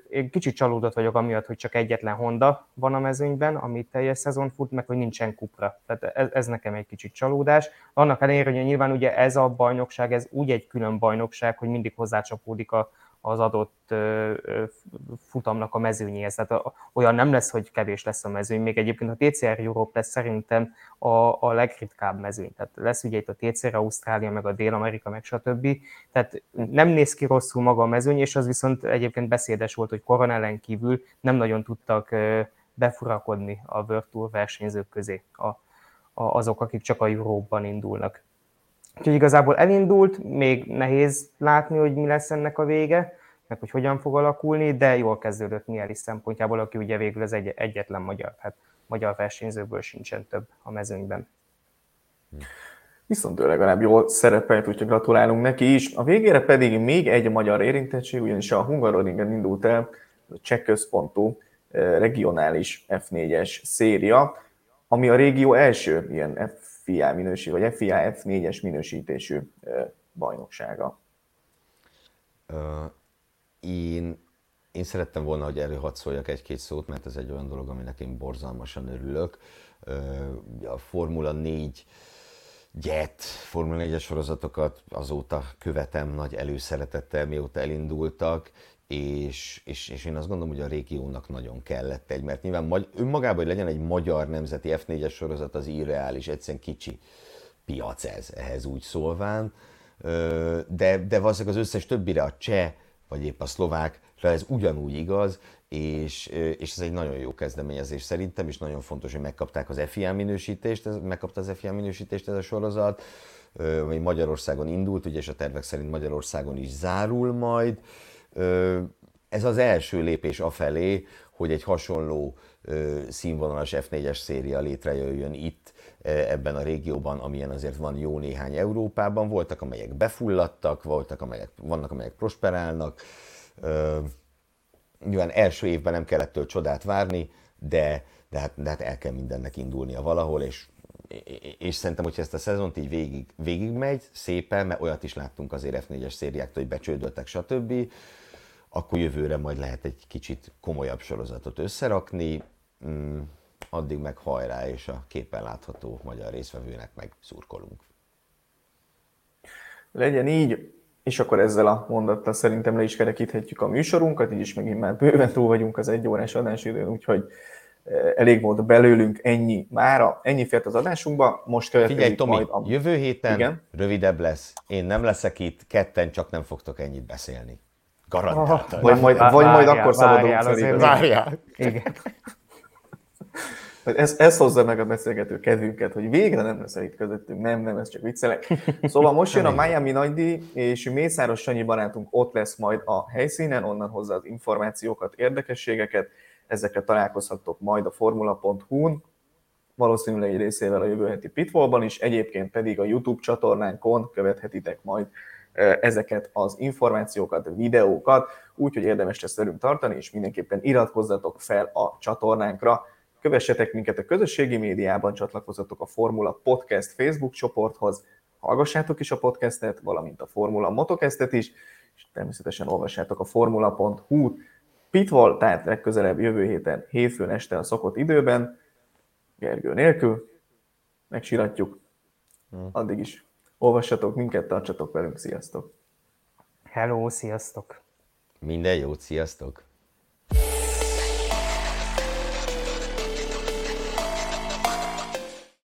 én kicsit csalódott vagyok amiatt, hogy csak egyetlen Honda van a mezőnyben, ami teljes szezon fut, meg hogy nincsen kupra. Tehát ez, ez nekem egy kicsit csalódás. Annak ellenére, hogy nyilván ugye ez a bajnokság, ez úgy egy külön bajnokság, hogy mindig hozzácsapódik a, az adott futamnak a mezőnyéhez. Tehát olyan nem lesz, hogy kevés lesz a mezőny. Még egyébként a TCR Europe lesz szerintem a, a legritkább mezőny. Tehát lesz ugye itt a TCR Ausztrália, meg a Dél-Amerika, meg stb. Tehát nem néz ki rosszul maga a mezőny, és az viszont egyébként beszédes volt, hogy koronellen kívül nem nagyon tudtak befurakodni a World Tour versenyzők közé a, a, azok, akik csak a Európban indulnak. Úgyhogy igazából elindult, még nehéz látni, hogy mi lesz ennek a vége, meg hogy hogyan fog alakulni, de jól kezdődött Mielis szempontjából, aki ugye végül az egy, egyetlen magyar, hát magyar versenyzőből sincsen több a mezőnyben. Viszont ő legalább jól szerepelt, úgyhogy gratulálunk neki is. A végére pedig még egy magyar érintettség, ugyanis a Hungaroringen indult el a cseh központú eh, regionális F4-es széria, ami a régió első ilyen FIA minősítő, vagy FIA F4-es minősítésű bajnoksága. Én, én szerettem volna, hogy erről hadd szóljak egy-két szót, mert ez egy olyan dolog, aminek én borzalmasan örülök. A Formula 4 Jet, Formula 4-es sorozatokat azóta követem nagy előszeretettel, mióta elindultak, és, és, és én azt gondolom, hogy a régiónak nagyon kellett egy, mert nyilván önmagában, hogy legyen egy magyar nemzeti F4-es sorozat, az irreális, egyszerűen kicsi piac ez, ehhez úgy szólván, de, de valószínűleg az összes többire, a cseh, vagy épp a szlovák, ez ugyanúgy igaz, és, és ez egy nagyon jó kezdeményezés szerintem, és nagyon fontos, hogy megkapták az FIA minősítést, ez, megkapta az FIA minősítést ez a sorozat, ami Magyarországon indult, ugye, és a tervek szerint Magyarországon is zárul majd, ez az első lépés afelé, hogy egy hasonló színvonalas F4-es széria létrejöjjön itt, ebben a régióban, amilyen azért van jó néhány Európában. Voltak, amelyek befulladtak, voltak, amelyek, vannak, amelyek prosperálnak. Nyilván első évben nem kellett től csodát várni, de, de, hát, de hát el kell mindennek indulnia valahol, és és szerintem, hogyha ezt a szezont így végig, végig megy, szépen, mert olyat is láttunk azért F4-es szériáktól, hogy becsődöltek, stb., akkor jövőre majd lehet egy kicsit komolyabb sorozatot összerakni, mm, addig meg hajrá, és a képen látható magyar részvevőnek meg szurkolunk. Legyen így, és akkor ezzel a mondattal szerintem le is kerekíthetjük a műsorunkat, így is megint már bőven túl vagyunk az egy órás adásidőn, úgyhogy eh, elég volt belőlünk ennyi mára, ennyi fért az adásunkba, most következik Figyelj, Tomi, majd a... jövő héten Igen? rövidebb lesz, én nem leszek itt, ketten csak nem fogtok ennyit beszélni. Garantáltan. Vagy majd, vagy majd akkor szabadulunk szerintem. Várjál. Igen. Ez, ez hozza meg a beszélgető kedvünket, hogy végre nem lesz itt közöttünk. Nem, nem, ez csak viccelek. Szóval most jön a Miami nagydi, és Mészáros Sanyi barátunk ott lesz majd a helyszínen, onnan hozza az információkat, érdekességeket. Ezekkel találkozhattok majd a formula.hu-n, valószínűleg egy részével a jövő heti pitfallban is, egyébként pedig a YouTube csatornánkon követhetitek majd ezeket az információkat, videókat, úgyhogy érdemes ezt velünk tartani, és mindenképpen iratkozzatok fel a csatornánkra. Kövessetek minket a közösségi médiában, csatlakozzatok a Formula Podcast Facebook csoporthoz, hallgassátok is a podcastet, valamint a Formula Motocastet is, és természetesen olvassátok a formula.hu Pitval, tehát legközelebb jövő héten, hétfőn este a szokott időben, Gergő nélkül, megsiratjuk. Addig is olvassatok minket, tartsatok velünk, sziasztok! Hello, sziasztok! Minden jót, sziasztok!